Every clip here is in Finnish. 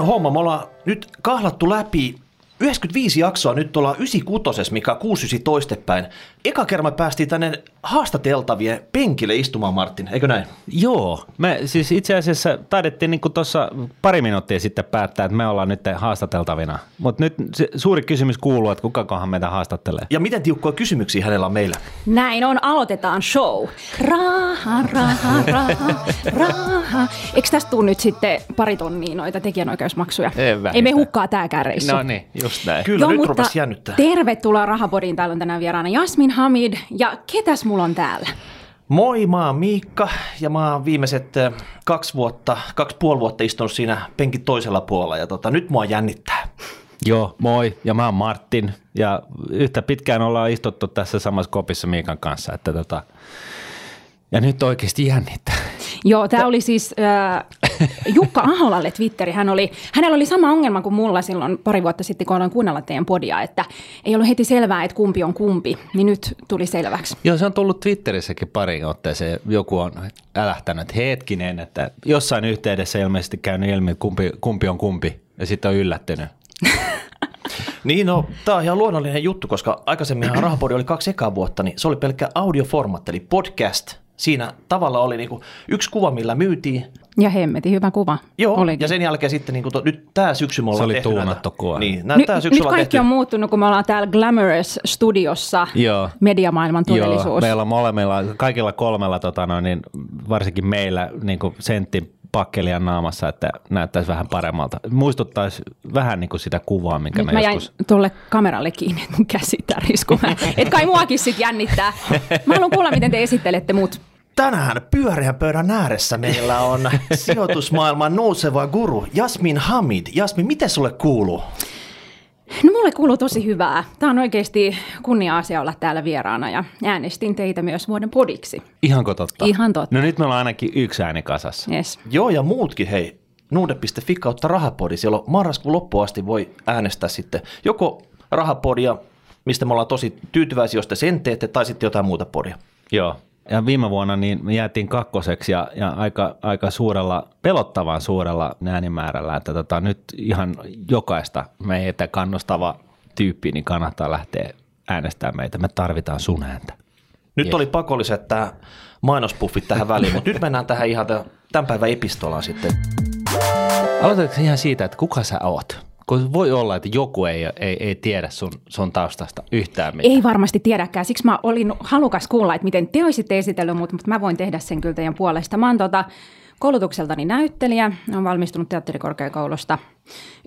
Hieno homma, me ollaan nyt kahlattu läpi 95 jaksoa, nyt ollaan 96, mikä on 69 toistepäin. Eka kerran me päästiin tänne haastateltavien penkille istumaan, Martin, eikö näin? Joo, me siis itse asiassa taidettiin niin tuossa pari minuuttia sitten päättää, että me ollaan nyt haastateltavina. Mutta nyt se suuri kysymys kuuluu, että kukakohan meitä haastattelee. Ja miten tiukkoja kysymyksiä hänellä on meillä? Näin on, aloitetaan show. Raha, raha, raha, raha. Eikö tästä tule nyt sitten pari tonnia noita tekijänoikeusmaksuja? Ei. Ei me hukkaa tääkään reissu. No niin, just näin. Kyllä, nyt rupesi jännittää. tervetuloa Rahapodiin. Täällä on tänään vieraana Jasmin Hamid. Ja ketäs mulla on täällä? Moi, mä oon Miikka ja mä oon viimeiset kaksi vuotta, kaksi puoli vuotta istunut siinä penkin toisella puolella ja tota, nyt mua jännittää. Joo, moi. Ja mä oon Martin. Ja yhtä pitkään ollaan istuttu tässä samassa kopissa Miikan kanssa. Että tota, ja nyt oikeasti jännittää. Joo, tämä oli siis äh, Jukka Aholalle Twitteri. Hän oli, hänellä oli sama ongelma kuin mulla silloin pari vuotta sitten, kun aloin kuunnella teidän podia, että ei ollut heti selvää, että kumpi on kumpi, niin nyt tuli selväksi. Joo, se on tullut Twitterissäkin pari otteeseen. Joku on älähtänyt, hetkinen, että jossain yhteydessä ilmeisesti käynyt ilmi, että kumpi, kumpi on kumpi, ja sitten on yllättynyt. Niin, no, tämä on ihan luonnollinen juttu, koska aikaisemmin Rahapodi oli kaksi ekaa vuotta, niin se oli pelkkä audioformaatti, eli podcast. Siinä tavalla oli niinku yksi kuva, millä myytiin. Ja hemmeti, hyvä kuva. Joo, Olikin. ja sen jälkeen sitten niinku to, nyt tämä syksy me ollaan Se oli tehty tuunattu kuva. Niin, Nyt, näyttää syksy nyt kaikki tehty. on muuttunut, kun me ollaan täällä Glamorous Studiossa, Joo. mediamaailman todellisuus. Joo, meillä on molemmilla, kaikilla kolmella, tota noin, niin varsinkin meillä niin kuin sentti pakkelia naamassa, että näyttäisi vähän paremmalta. Muistuttaisi vähän niin kuin sitä kuvaa, minkä Nyt me mä jäin joskus... tuolle kameralle kiinni, että mun käsi täris, kun mä, et kai muakin sit jännittää. Mä haluan kuulla, miten te esittelette mut. Tänään pyöreän pöydän ääressä meillä on sijoitusmaailman nouseva guru Jasmin Hamid. Jasmin, miten sulle kuuluu? No mulle kuuluu tosi hyvää. Tämä on oikeasti kunnia-asia olla täällä vieraana ja äänestin teitä myös vuoden podiksi. Ihanko totta? Ihan totta. No nyt me ollaan ainakin yksi ääni kasassa. Yes. Joo, ja muutkin, hei, nuude.fi kautta rahapodi. Siellä on marraskuun loppuun asti voi äänestää sitten joko rahapodia, mistä me ollaan tosi tyytyväisiä, jos te sen teette, tai sitten jotain muuta podia. Joo. Ja viime vuonna niin me jäätiin kakkoseksi ja, ja aika, aika suurella, pelottavan suurella äänimäärällä, että tota, nyt ihan jokaista meitä kannustava tyyppi niin kannattaa lähteä äänestämään meitä. Me tarvitaan sun ääntä. Nyt Yes. oli pakolliset tämä mainospuffit tähän väliin, mutta nyt mennään tähän ihan tä- tämän päivän epistolaan sitten. Aloitatko ihan siitä, että kuka sä oot? Kun voi olla, että joku ei, ei, ei tiedä sun, sun taustasta yhtään mitään. Ei varmasti tiedäkään, siksi mä olin halukas kuulla, että miten te olisitte esitellyt mut, mutta mä voin tehdä sen kyllä teidän puolesta. Mä oon tota, koulutukseltani näyttelijä, olen valmistunut teatterikorkeakoulusta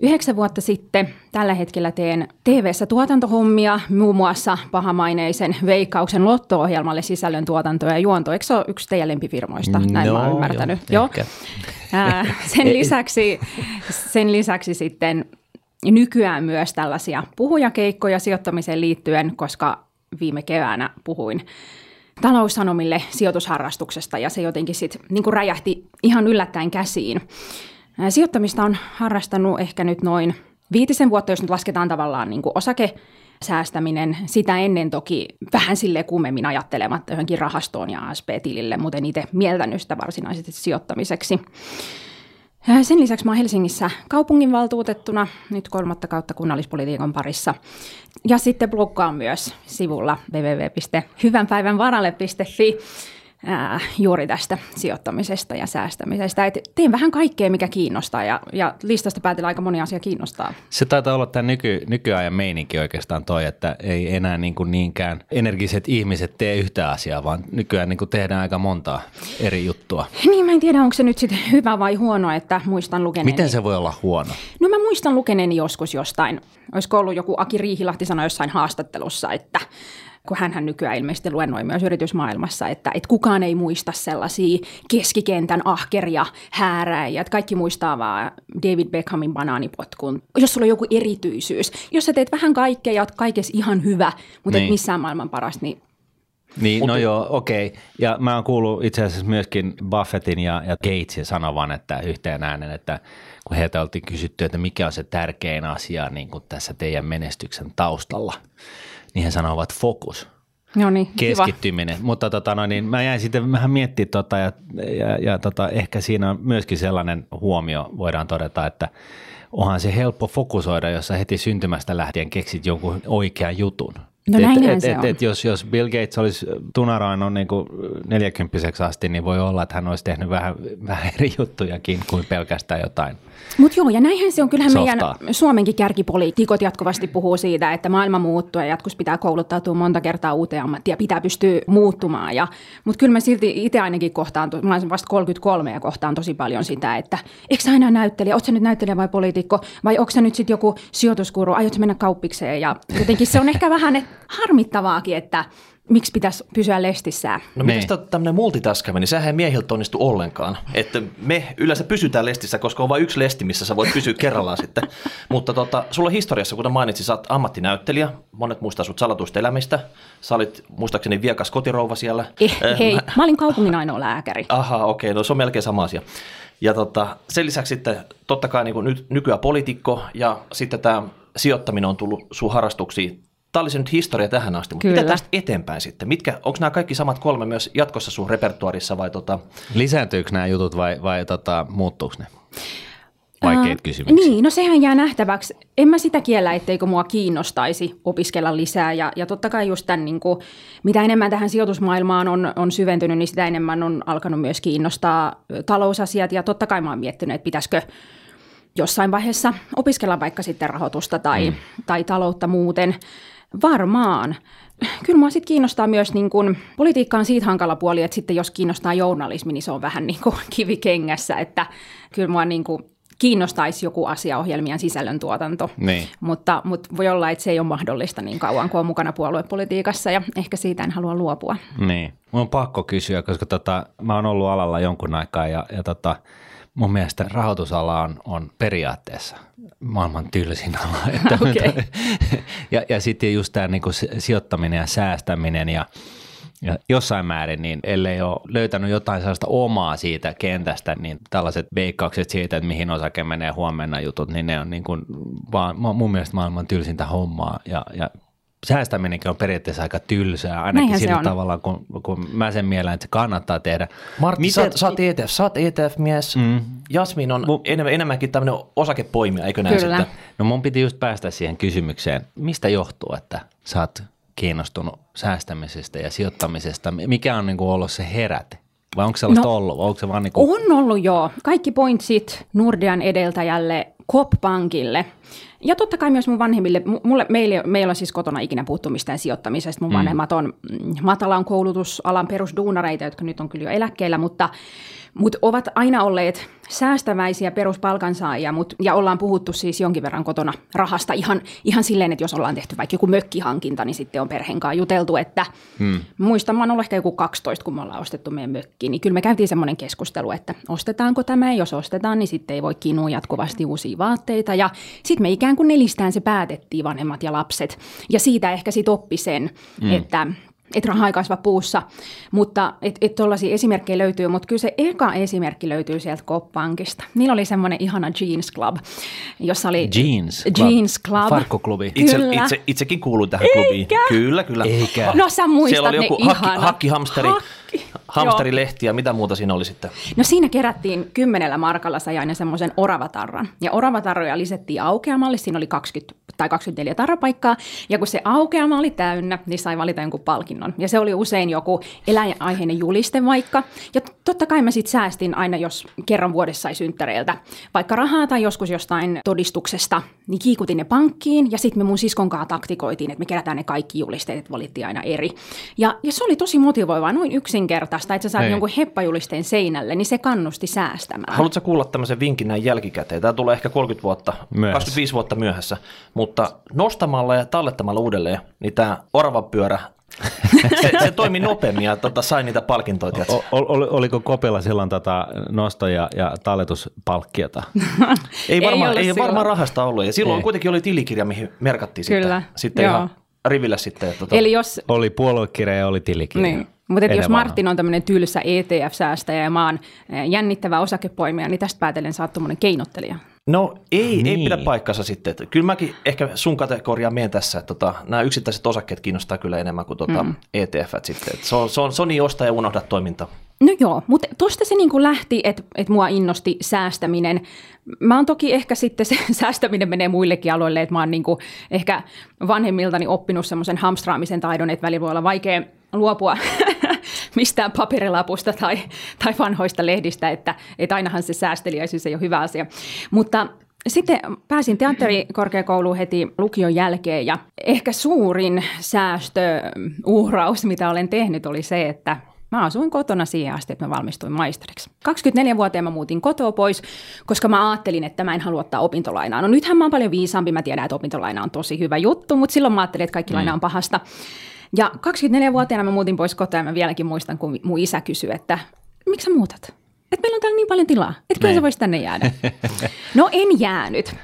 yhdeksän vuotta sitten. Tällä hetkellä teen TV-ssä tuotantohommia, muun muassa pahamaineisen Veikkauksen lotto-ohjelmalle sisällön tuotantoa ja juonto. Eikö se ole yksi teidän lempifirmoista? Näin mä oon No, ymmärtänyt. joo. Ää, sen, lisäksi, sen lisäksi sitten nykyään myös tällaisia puhujakeikkoja sijoittamiseen liittyen, koska viime keväänä puhuin taloussanomille sijoitusharrastuksesta ja se jotenkin sitten niin räjähti ihan yllättäen käsiin. Sijoittamista on harrastanut ehkä nyt noin viitisen vuotta, jos nyt lasketaan tavallaan niin kuin osake säästäminen. Sitä ennen toki vähän sille kummemmin ajattelematta johonkin rahastoon ja ASP-tilille, mutta en itse mieltänyt sitä varsinaisesti sijoittamiseksi. Ää, Sen lisäksi mä oon Helsingissä kaupunginvaltuutettuna nyt kolmatta kautta kunnallispolitiikan parissa. Ja sitten bloggaan myös sivulla www.hyvänpäivänvaralle.fi ää, juuri tästä sijoittamisesta ja säästämisestä. Et teen vähän kaikkea, mikä kiinnostaa ja, ja listasta päätellä aika moni asia kiinnostaa. Se taitaa olla tämä nyky, nykyajan meininki oikeastaan toi, että ei enää niin kuin niinkään energiset ihmiset tee yhtä asiaa, vaan nykyään niin kuin tehdään aika montaa eri juttua. Niin mä en tiedä, onko se nyt sitten hyvä vai huono, että muistan lukeneeni. Miten se voi olla huono? No mä muistan lukeneeni joskus jostain, olisiko ollut joku Aki Riihilahti sanoi jossain haastattelussa, että kun hän nykyään ilmeisesti luennoi myös yritysmaailmassa, että, että kukaan ei muista sellaisia keskikentän ahkeria hääräjiä, että kaikki muistaa vaan David Beckhamin banaanipotkun. Jos sulla on joku erityisyys, jos sä teet vähän kaikkea ja oot kaikessa ihan hyvä, mutta Niin. et missään maailman paras, niin Niin, no joo, okei. Okay. Ja mä oon kuullut itse asiassa myöskin Buffettin ja, ja Gatesin sanovan, että yhteen äänen, että kun heiltä oltiin kysytty, että mikä on se tärkein asia niin kuin tässä teidän menestyksen taustalla, niin he sanovat fokus. No niin, kiva. keskittyminen. Mutta tota, no, niin mä jäin sitten vähän miettimään tota, ja, ja, ja tota, ehkä siinä on myöskin sellainen huomio, voidaan todeta, että onhan se helppo fokusoida, jos sä heti syntymästä lähtien keksit jonkun oikean jutun. No et, et, se et, on. et, jos, jos Bill Gates olisi tunaroinut niin kuin 40 asti, niin voi olla, että hän olisi tehnyt vähän, vähän eri juttujakin kuin pelkästään jotain. Mutta joo, ja näinhän se on. Kyllähän Softaa. meidän Suomenkin kärkipoliitikot jatkuvasti puhuu siitä, että maailma muuttuu ja jatkossa pitää kouluttautua monta kertaa uuteen ammattiin ja pitää pystyä muuttumaan. Ja, mutta kyllä mä silti itse ainakin kohtaan, mä olen vasta 33 ja kohtaan tosi paljon sitä, että eikö sä aina näyttelijä, ootko sä nyt näyttelijä vai poliitikko vai onko sä nyt sitten joku sijoituskuru, aiotko mennä kauppikseen ja jotenkin se on ehkä vähän harmittavaakin, että miksi pitäisi pysyä lestissään. No Niin. miten tämmöinen multitaskaminen, niin sehän ei miehiltä onnistu ollenkaan. Että me yleensä pysytään lestissä, koska on vain yksi lesti, missä sä voit pysyä kerrallaan sitten. Mutta tota, sulla historiassa, kuten mainitsin, sä oot ammattinäyttelijä, monet muistaa sut salatuista elämistä. Sä olit muistaakseni viekas kotirouva siellä. Eh, Eh, hei, mä- mä olin kaupungin ainoa lääkäri. Aha, okei, no se on melkein sama asia. Ja tota, sen lisäksi sitten totta kai niin nyt, nykyään poliitikko ja sitten tämä sijoittaminen on tullut sun harrastuksiin. Tämä oli se nyt historia tähän asti, mutta Kyllä. mitä tästä eteenpäin sitten? Mitkä, onko nämä kaikki samat kolme myös jatkossa sun repertuarissa vai tota, Lisääntyykö nämä jutut vai, vai tota, muuttuuko ne? Ää, kysymyksiä. Niin, no sehän jää nähtäväksi. En mä sitä kiellä, etteikö mua kiinnostaisi opiskella lisää. Ja, ja totta kai just tämän, niin kuin, mitä enemmän tähän sijoitusmaailmaan on, on syventynyt, niin sitä enemmän on alkanut myös kiinnostaa talousasiat. Ja totta kai mä oon miettinyt, että pitäisikö jossain vaiheessa opiskella vaikka sitten rahoitusta tai, mm. tai taloutta muuten. Varmaan. Kyllä mua sitten kiinnostaa myös, niin kun, politiikka on siitä hankala puoli, että sitten jos kiinnostaa journalismi, niin se on vähän niin kuin kivikengässä, että kyllä mua niin kuin kiinnostaisi joku asiaohjelmien sisällöntuotanto. Niin. Mutta, mutta voi olla, että se ei ole mahdollista niin kauan kuin on mukana puoluepolitiikassa ja ehkä siitä en halua luopua. Niin. Mun on pakko kysyä, koska tota, mä oon ollut alalla jonkun aikaa ja, ja tota, mun mielestä rahoitusala on, on periaatteessa maailman tylsin ala. Että, Okei. ja, ja sitten just tämä niinku si- sijoittaminen ja säästäminen ja, ja jossain määrin, niin ellei ole löytänyt jotain sellaista omaa siitä kentästä, niin tällaiset veikkaukset siitä, että mihin osake menee huomenna jutut, niin ne on niin kuin vaan, mun mielestä maailman tylsintä hommaa ja, ja säästäminenkin on periaatteessa aika tylsää, ainakin Näinhän sillä tavalla, kun, kun mä sen mielen, että se kannattaa tehdä. Martti, Miten- sä, oot- sä oot ETF, sä oot ETF-mies. Mm. Jasmin on Mu- enemmän, enemmänkin tämmöinen osakepoimija, eikö näin Kyllä. sitten? No mun piti just päästä siihen kysymykseen, mistä johtuu, että sä oot kiinnostunut säästämisestä ja sijoittamisesta? Mikä on niin kuin ollut se heräte? Vai onko sellaista No, ollut? Vai onko se vaan niin kuin... On ollut joo. Kaikki pointsit Nordean edeltäjälle, Coop-pankille. Ja totta kai myös mun vanhemmille, mu- mulle, meillä, meillä on siis kotona ikinä puhuttu mistään sijoittamisesta. Mun mm. vanhemmat on mm, matalan koulutusalan perusduunareita, jotka nyt on kyllä jo eläkkeellä, mutta, mutta ovat aina olleet säästäväisiä peruspalkansaajia, mut, ja ollaan puhuttu siis jonkin verran kotona rahasta ihan, ihan silleen, että jos ollaan tehty vaikka joku mökkihankinta, niin sitten on perheen kanssa juteltu, että hmm. muistan, mä oon ollut ehkä joku 12, kun me ollaan ostettu meidän mökki, niin kyllä me käytiin semmoinen keskustelu, että ostetaanko tämä, ja jos ostetaan, niin sitten ei voi kinua jatkuvasti uusia vaatteita, ja sitten me ikään kuin nelistään se päätettiin vanhemmat ja lapset, ja siitä ehkä sitten oppi sen, hmm. että että raha ei kasva puussa, mutta että et tuollaisia esimerkkejä löytyy, mutta kyllä se eka esimerkki löytyy sieltä Coop-pankista. Niillä oli semmoinen ihana Jeans Club, jossa oli... Jeans Club. Jeans Club. Farkkuklubi. Itse, itse, itsekin kuuluu tähän klubiin. Kyllä, kyllä. Eikä. No sä muistat Siellä oli ne joku hakki, ihanat. hakkihamsteri, Hakki. hamsterilehti ja mitä muuta siinä oli sitten. No siinä kerättiin kymmenellä markalla sai aina semmoisen oravatarran. Ja oravatarroja lisättiin aukeamalle, siinä oli 20 tai 24 tarrapaikkaa. Ja kun se aukeama oli täynnä, niin sai valita jonkun palkinnon. Ja se oli usein joku eläinaiheinen juliste vaikka. Ja totta kai mä sitten säästin aina, jos kerran vuodessa sai synttäreiltä vaikka rahaa tai joskus jostain todistuksesta, niin kiikutin ne pankkiin ja sitten me mun siskon kanssa taktikoitiin, että me kerätään ne kaikki julisteet, että valittiin aina eri. Ja, ja se oli tosi motivoivaa, noin yksinkertaista, että sä saat Ei. jonkun heppajulisteen seinälle, niin se kannusti säästämään. Haluatko kuulla tämmöisen vinkin näin jälkikäteen? Tämä tulee ehkä 30 vuotta, Myöhässä. 25 vuotta myöhässä, mutta nostamalla ja tallettamalla uudelleen, niin tämä oravapyörä, se, se toimi nopeammin ja tota, sai niitä palkintoja. O, ol, oliko Kopella silloin tota nosto- ja, ja talletuspalkkiota? Ei varmaan, ei silloin. varmaan rahasta ollut. Ja silloin Ei. kuitenkin oli tilikirja, mihin merkattiin Kyllä, sitten, sitten joo. ihan rivillä sitten. Että tota, Eli jos, oli puoluekirja ja oli tilikirja. niin, mutta jos. Martin on tämmöinen tylsä ETF-säästäjä ja mä oon eh, jännittävä osakepoimija, niin tästä päätellen sä oot keinottelija. No ei, niin. ei pidä paikkansa sitten. Että kyllä mäkin ehkä sun kategoriaan menen tässä, että tota, nämä yksittäiset osakkeet kiinnostaa kyllä enemmän kuin tota mm. ETF sitten. Että se, on, se, on, se on niin osta ja unohda toiminta. No joo, mutta tuosta se niinku lähti, että et mua innosti säästäminen. Mä oon toki ehkä sitten se säästäminen menee muillekin aloille, että mä oon niinku ehkä vanhemmiltani oppinut semmoisen hamstraamisen taidon, että välillä voi olla vaikea luopua mistään paperilapusta tai, tai vanhoista lehdistä, että, että ainahan se säästeliäisyys ei ole hyvä asia. Mutta sitten pääsin teatterikorkeakouluun heti lukion jälkeen ja ehkä suurin säästöuhraus, mitä olen tehnyt, oli se, että Mä asuin kotona siihen asti, että mä valmistuin maisteriksi. 24-vuotiaana mä muutin kotoa pois, koska mä ajattelin, että mä en halua ottaa opintolainaa. No nythän mä oon paljon viisaampi, mä tiedän, että opintolaina on tosi hyvä juttu, mutta silloin mä ajattelin, että kaikki laina on pahasta. Ja 24-vuotiaana mä muutin pois kotoa ja mä vieläkin muistan, kun mun isä kysyi, että miksi sä muutat? Että meillä on täällä niin paljon tilaa, että kyllä Niin. sä voisit tänne jäädä. No en jäänyt.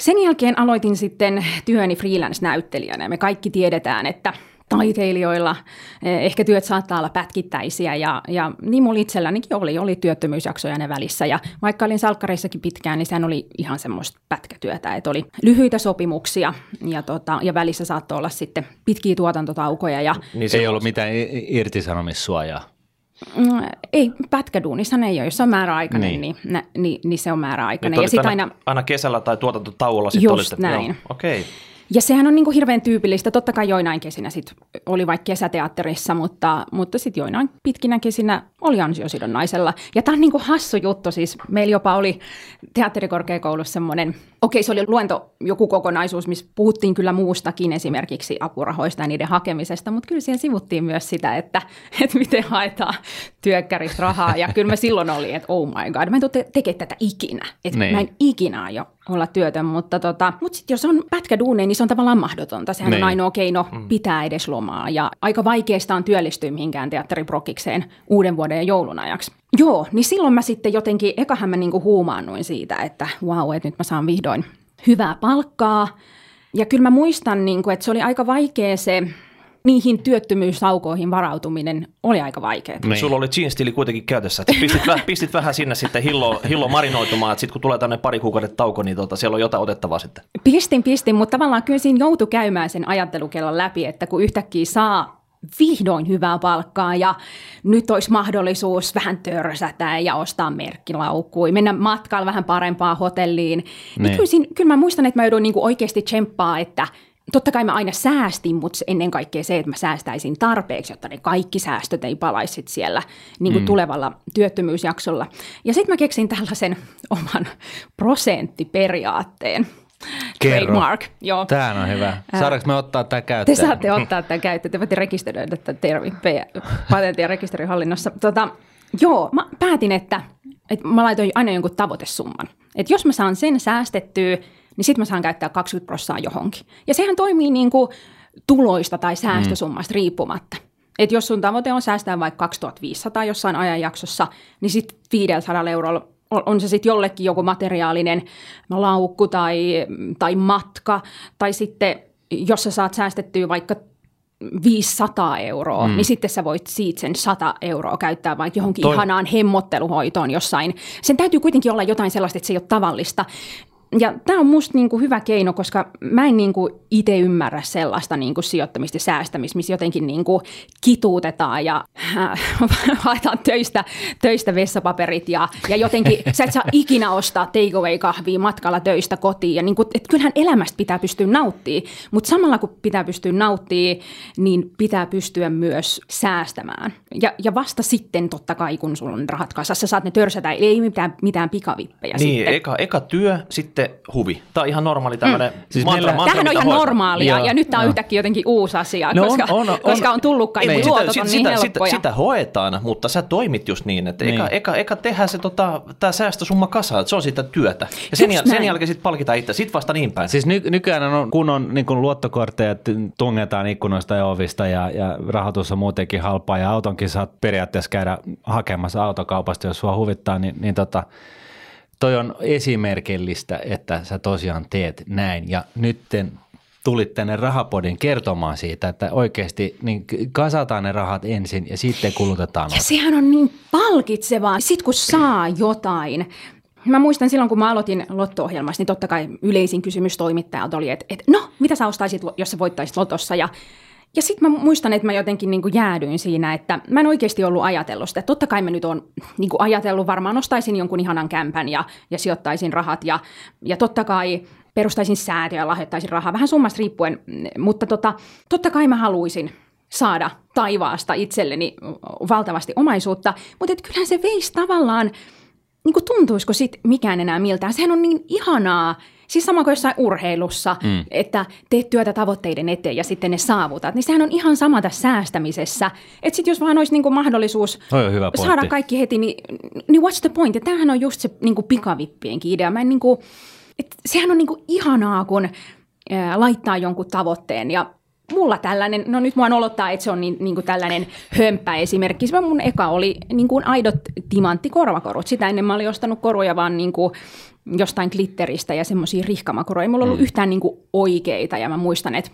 Sen jälkeen aloitin sitten työni freelance-näyttelijänä ja me kaikki tiedetään, että taiteilijoilla eh, ehkä työt saattaa olla pätkittäisiä ja, ja niin mulla itsellänikin oli, oli työttömyysjaksoja ne välissä ja vaikka olin salkkareissakin pitkään, niin sehän oli ihan semmoista pätkätyötä, että oli lyhyitä sopimuksia ja, tota, ja välissä saattoi olla sitten pitkiä tuotantotaukoja ja Niin Ei ollut mitään irtisanomissuojaa. Mm, ei, pätkäduunissa ei ole. Jos se on määräaikainen, Niin. niin, niin, niin, niin se on määräaikainen. Nyt Ja sitten aina, aina, kesällä tai tuotantotauolla sitten Just olitte. näin. Joo, Okei. Ja sehän on niin kuin hirveän tyypillistä. Totta kai joinain kesinä sit oli vaikka kesäteatterissa, mutta, mutta sitten joinain pitkinä kesinä oli ansiosidonnaisella. Ja tämä on niin kuin hassu juttu. Siis meillä jopa oli teatterikorkeakoulussa semmoinen, okei se oli luento joku kokonaisuus, missä puhuttiin kyllä muustakin, esimerkiksi apurahoista ja niiden hakemisesta, mutta kyllä siellä sivuttiin myös sitä, että, että miten haetaan työkkäristä rahaa. Ja kyllä mä silloin oli, että oh my god, mä en tule te- tekemään tätä ikinä. Että Niin. mä en ikinä aio olla työtön, mutta, tota, mutta sitten jos on pätkä duune, niin se on tavallaan mahdotonta. Sehän Niin. on ainoa keino pitää edes lomaa ja aika vaikeasta on työllistyä mihinkään teatteriprokikseen uuden vuoden ja joulun ajaksi. Joo, niin silloin mä sitten jotenkin, ekahan mä niinku huumaannuin siitä, että wow, että nyt mä saan vihdoin hyvää palkkaa. Ja kyllä mä muistan, niinku, että se oli aika vaikea se, niihin työttömyyssaukoihin varautuminen oli aika vaikeaa. Niin. Sulla oli jeans kuitenkin käytössä, että pistit, väh, pistit vähän sinne sitten hillo, hillo marinoitumaan, että sitten kun tulee tänne pari kuukauden tauko, niin tota, siellä on jotain otettavaa sitten. Pistin, pistin, mutta tavallaan kyllä siinä joutui käymään sen ajattelukellon läpi, että kun yhtäkkiä saa vihdoin hyvää palkkaa ja nyt olisi mahdollisuus vähän törsätä ja ostaa merkkilaukkuja, mennä matkalla vähän parempaan hotelliin. Niin. Niin. Kyllä, siinä, kyllä mä muistan, että mä joudun niinku oikeasti tsemppaa, että totta kai mä aina säästin, mutta ennen kaikkea se, että mä säästäisin tarpeeksi, jotta ne kaikki säästöt ei palaisi siellä niin kuin mm. tulevalla työttömyysjaksolla. Ja sitten mä keksin tällaisen oman prosenttiperiaatteen. Kerro. Trademark, joo. Tämä on hyvä. Saadaanko me ottaa tämä Te käyttöön? saatte ottaa tämän käyttöön, te voitte rekisteröidä tätä termi patentti- ja rekisterihallinnossa. Tota, joo, mä päätin, että, että mä laitoin aina jonkun tavoitesumman. Että jos mä saan sen säästettyä, niin sitten mä saan käyttää 20 prosenttia johonkin. Ja sehän toimii niin kuin tuloista tai säästösummasta mm. riippumatta. Että jos sun tavoite on säästää vaikka 2500 jossain ajanjaksossa, niin sitten 500 eurolla on se sitten jollekin joku materiaalinen laukku tai, tai matka, tai sitten jos sä saat säästettyä vaikka 500 euroa, mm. niin sitten sä voit siitä sen 100 euroa käyttää vaikka johonkin Toi... ihanaan hemmotteluhoitoon jossain. Sen täytyy kuitenkin olla jotain sellaista, että se ei ole tavallista. Ja tämä on musta niinku hyvä keino, koska mä en niinku itse ymmärrä sellaista niinku sijoittamista ja säästämistä, missä jotenkin niinku kituutetaan ja äh, haetaan töistä, töistä vessapaperit ja, ja jotenkin sä et saa ikinä ostaa takeaway-kahvia matkalla töistä kotiin. Ja niinku, et kyllähän elämästä pitää pystyä nauttimaan, mutta samalla kun pitää pystyä nauttimaan, niin pitää pystyä myös säästämään. Ja, ja vasta sitten totta kai, kun sulla on rahat kasassa, saat ne törsätä, ei mitään, mitään pikavippejä Niin, sitten. eka, eka työ, sitten huvi. Tämä on ihan normaali tämmöinen mm. Siis mantra, meillä- mantra, Tämähän on ihan hoitaa. normaalia, Joo, ja nyt tämä on yhtäkkiä jotenkin uusi asia, No on, koska, on, on. koska on tullut kaikki Niin. luotot sitä, on sitä, niin sitä, helppoja. sitä, sitä hoetaan, mutta sä toimit just niin, että eka, Niin. eka, eka tehdään se tota, tämä säästösumma kasaan, että se on sitä työtä. Ja sen, jäl, sen jälkeen sitten palkitaan itse, sitten vasta niin päin. Siis ny, nykyään on, kun on niin kuin luottokortteja, että tungetaan ikkunoista ja ovista ja, ja rahoitus on muutenkin halpaa ja autonkin saat periaatteessa käydä hakemassa autokaupasta, jos sua huvittaa, niin, niin tota, toi on esimerkillistä, että sä tosiaan teet näin ja nytten tulit tänne rahapodin kertomaan siitä, että oikeasti niin kasataan ne rahat ensin ja sitten kulutetaan. Ja sehän on niin palkitsevaa. Sitten kun saa jotain, mä muistan silloin, kun mä aloitin Lotto-ohjelmassa, niin totta kai yleisin kysymys toimittajalta oli, että, että no, mitä sä ostaisit, jos sä voittaisit Lotossa? Ja, ja sitten mä muistan, että mä jotenkin niin kuin jäädyin siinä, että mä en oikeasti ollut ajatellut sitä. Totta kai mä nyt oon niin kuin ajatellut, varmaan ostaisin jonkun ihanan kämpän ja, ja sijoittaisin rahat. Ja, ja totta kai perustaisin säätöä ja lahjoittaisin rahaa, vähän summasta riippuen. Mutta tota, totta kai mä haluaisin saada taivaasta itselleni valtavasti omaisuutta, mutta et kyllähän se veisi tavallaan, niin kuin tuntuisiko sit mikään enää miltään. Sehän on niin ihanaa, siis sama kuin jossain urheilussa, mm. että teet työtä tavoitteiden eteen ja sitten ne saavutat, niin sehän on ihan sama tässä säästämisessä. Että sitten jos vaan olisi niinku mahdollisuus hyvä saada kaikki heti, niin, niin what's the point? Ja tämähän on just se niinku pikavippienkin idea. Mä en niinku, et sehän on niinku ihanaa, kun laittaa jonkun tavoitteen ja mulla tällainen, no nyt mua olottaa, että se on niin, niin kuin tällainen hömppä esimerkki. Se mun eka oli niin kuin aidot timanttikorvakorut. Sitä ennen mä olin ostanut koruja vaan niin kuin jostain glitteristä ja semmoisia rihkamakoroja. Ei mulla ollut mm. yhtään niin kuin oikeita ja mä muistan, että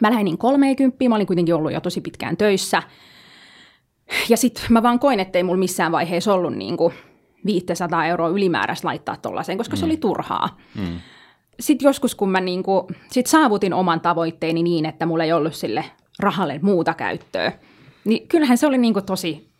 mä lähdin 30, mä olin kuitenkin ollut jo tosi pitkään töissä. Ja sitten mä vaan koin, että ei mulla missään vaiheessa ollut niin kuin 500 euroa ylimääräistä laittaa tuollaiseen, koska mm. se oli turhaa. Mm sitten joskus, kun mä niinku, sit saavutin oman tavoitteeni niin, että mulla ei ollut sille rahalle muuta käyttöä, niin kyllähän se oli niinku tosi